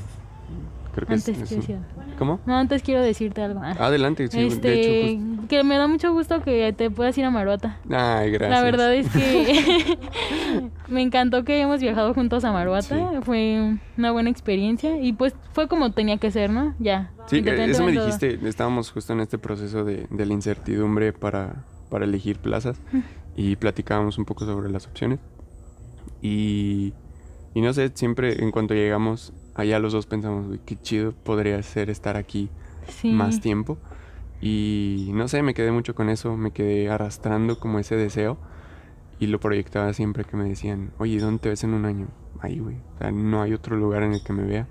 creo que es- Antes es, un-. ¿Cómo? No, antes quiero decirte algo. Ah. Adelante, sí, este, de hecho. pues- que me da mucho gusto que te puedas ir a Maruata. Ay, gracias. La verdad es que me encantó que hayamos viajado juntos a Maruata. Sí. Fue una buena experiencia y pues fue como tenía que ser, ¿no? Ya. Sí, eh, eso me todo. dijiste, estábamos justo en este proceso de, de la incertidumbre para, para elegir plazas y platicábamos un poco sobre las opciones. Y, y no sé, siempre en cuanto llegamos allá los dos pensamos, "Uy, qué chido podría ser estar aquí Sí. más tiempo. Y no sé, me quedé mucho con eso, me quedé arrastrando como ese deseo y lo proyectaba siempre que me decían, oye, ¿dónde te ves en un año? Ahí, güey. O sea, no hay otro lugar en el que me vea.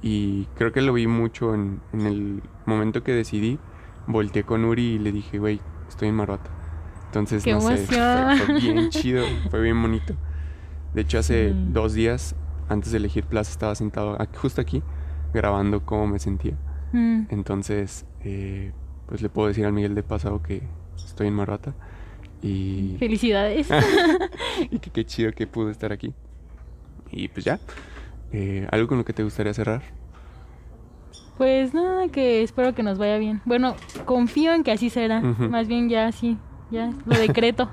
Y creo que lo vi mucho en, en el momento que decidí. Volteé con Uri y le dije, güey, estoy en Maruata. Entonces, ¡Qué no sé, fue, fue bien chido, fue bien bonito. De hecho, hace dos días, antes de elegir plaza, estaba sentado aquí- justo aquí, grabando cómo me sentía. Mm. Entonces, eh, pues le puedo decir al Miguel de pasado que estoy en Maruata. Y, Felicidades. y que qué chido que pude estar aquí. Y pues ya, eh, ¿algo con lo que te gustaría cerrar? Pues nada, que espero que nos vaya bien. Bueno, confío en que así será. Más bien ya sí, ya lo decreto.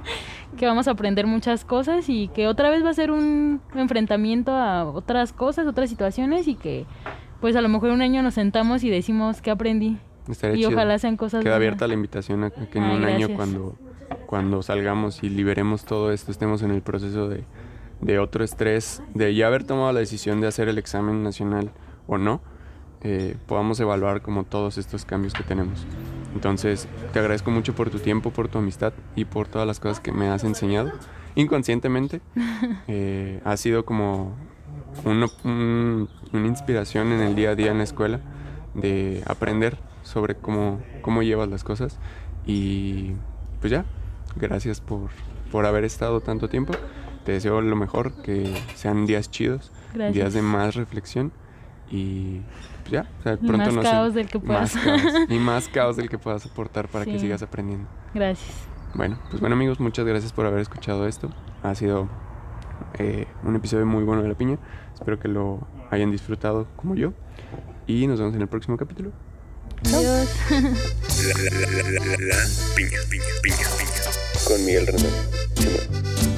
que vamos a aprender muchas cosas y que otra vez va a ser un enfrentamiento a otras cosas, otras situaciones y que pues a lo mejor un año nos sentamos y decimos que aprendí. Estaría y chido. ojalá sean cosas Queda buenas. abierta la invitación a que en Ay, un año cuando, cuando salgamos y liberemos todo esto, estemos en el proceso de, de otro estrés, de ya haber tomado la decisión de hacer el examen nacional o no, eh, podamos evaluar como todos estos cambios que tenemos. Entonces, te agradezco mucho por tu tiempo, por tu amistad y por todas las cosas que me has enseñado inconscientemente. Eh, ha sido como uno- un- una inspiración en el día a día en la escuela de aprender sobre cómo, cómo llevas las cosas. Y pues ya, gracias por, por haber estado tanto tiempo te deseo lo mejor, que sean días chidos, Gracias. días de más reflexión y pues ya, o sea, Y pronto más nos caos del que más puedas. caos, y más caos del que puedas soportar para que Sí. sigas aprendiendo. Gracias. Bueno, pues bueno amigos, muchas gracias por haber escuchado esto. Ha sido eh, un episodio muy bueno de La Piña. Espero que lo hayan disfrutado como yo. Y nos vemos en el próximo capítulo. Adiós. La, la, la, la, la, la, piña, piña, piña, piña. Con Miguel. Simón.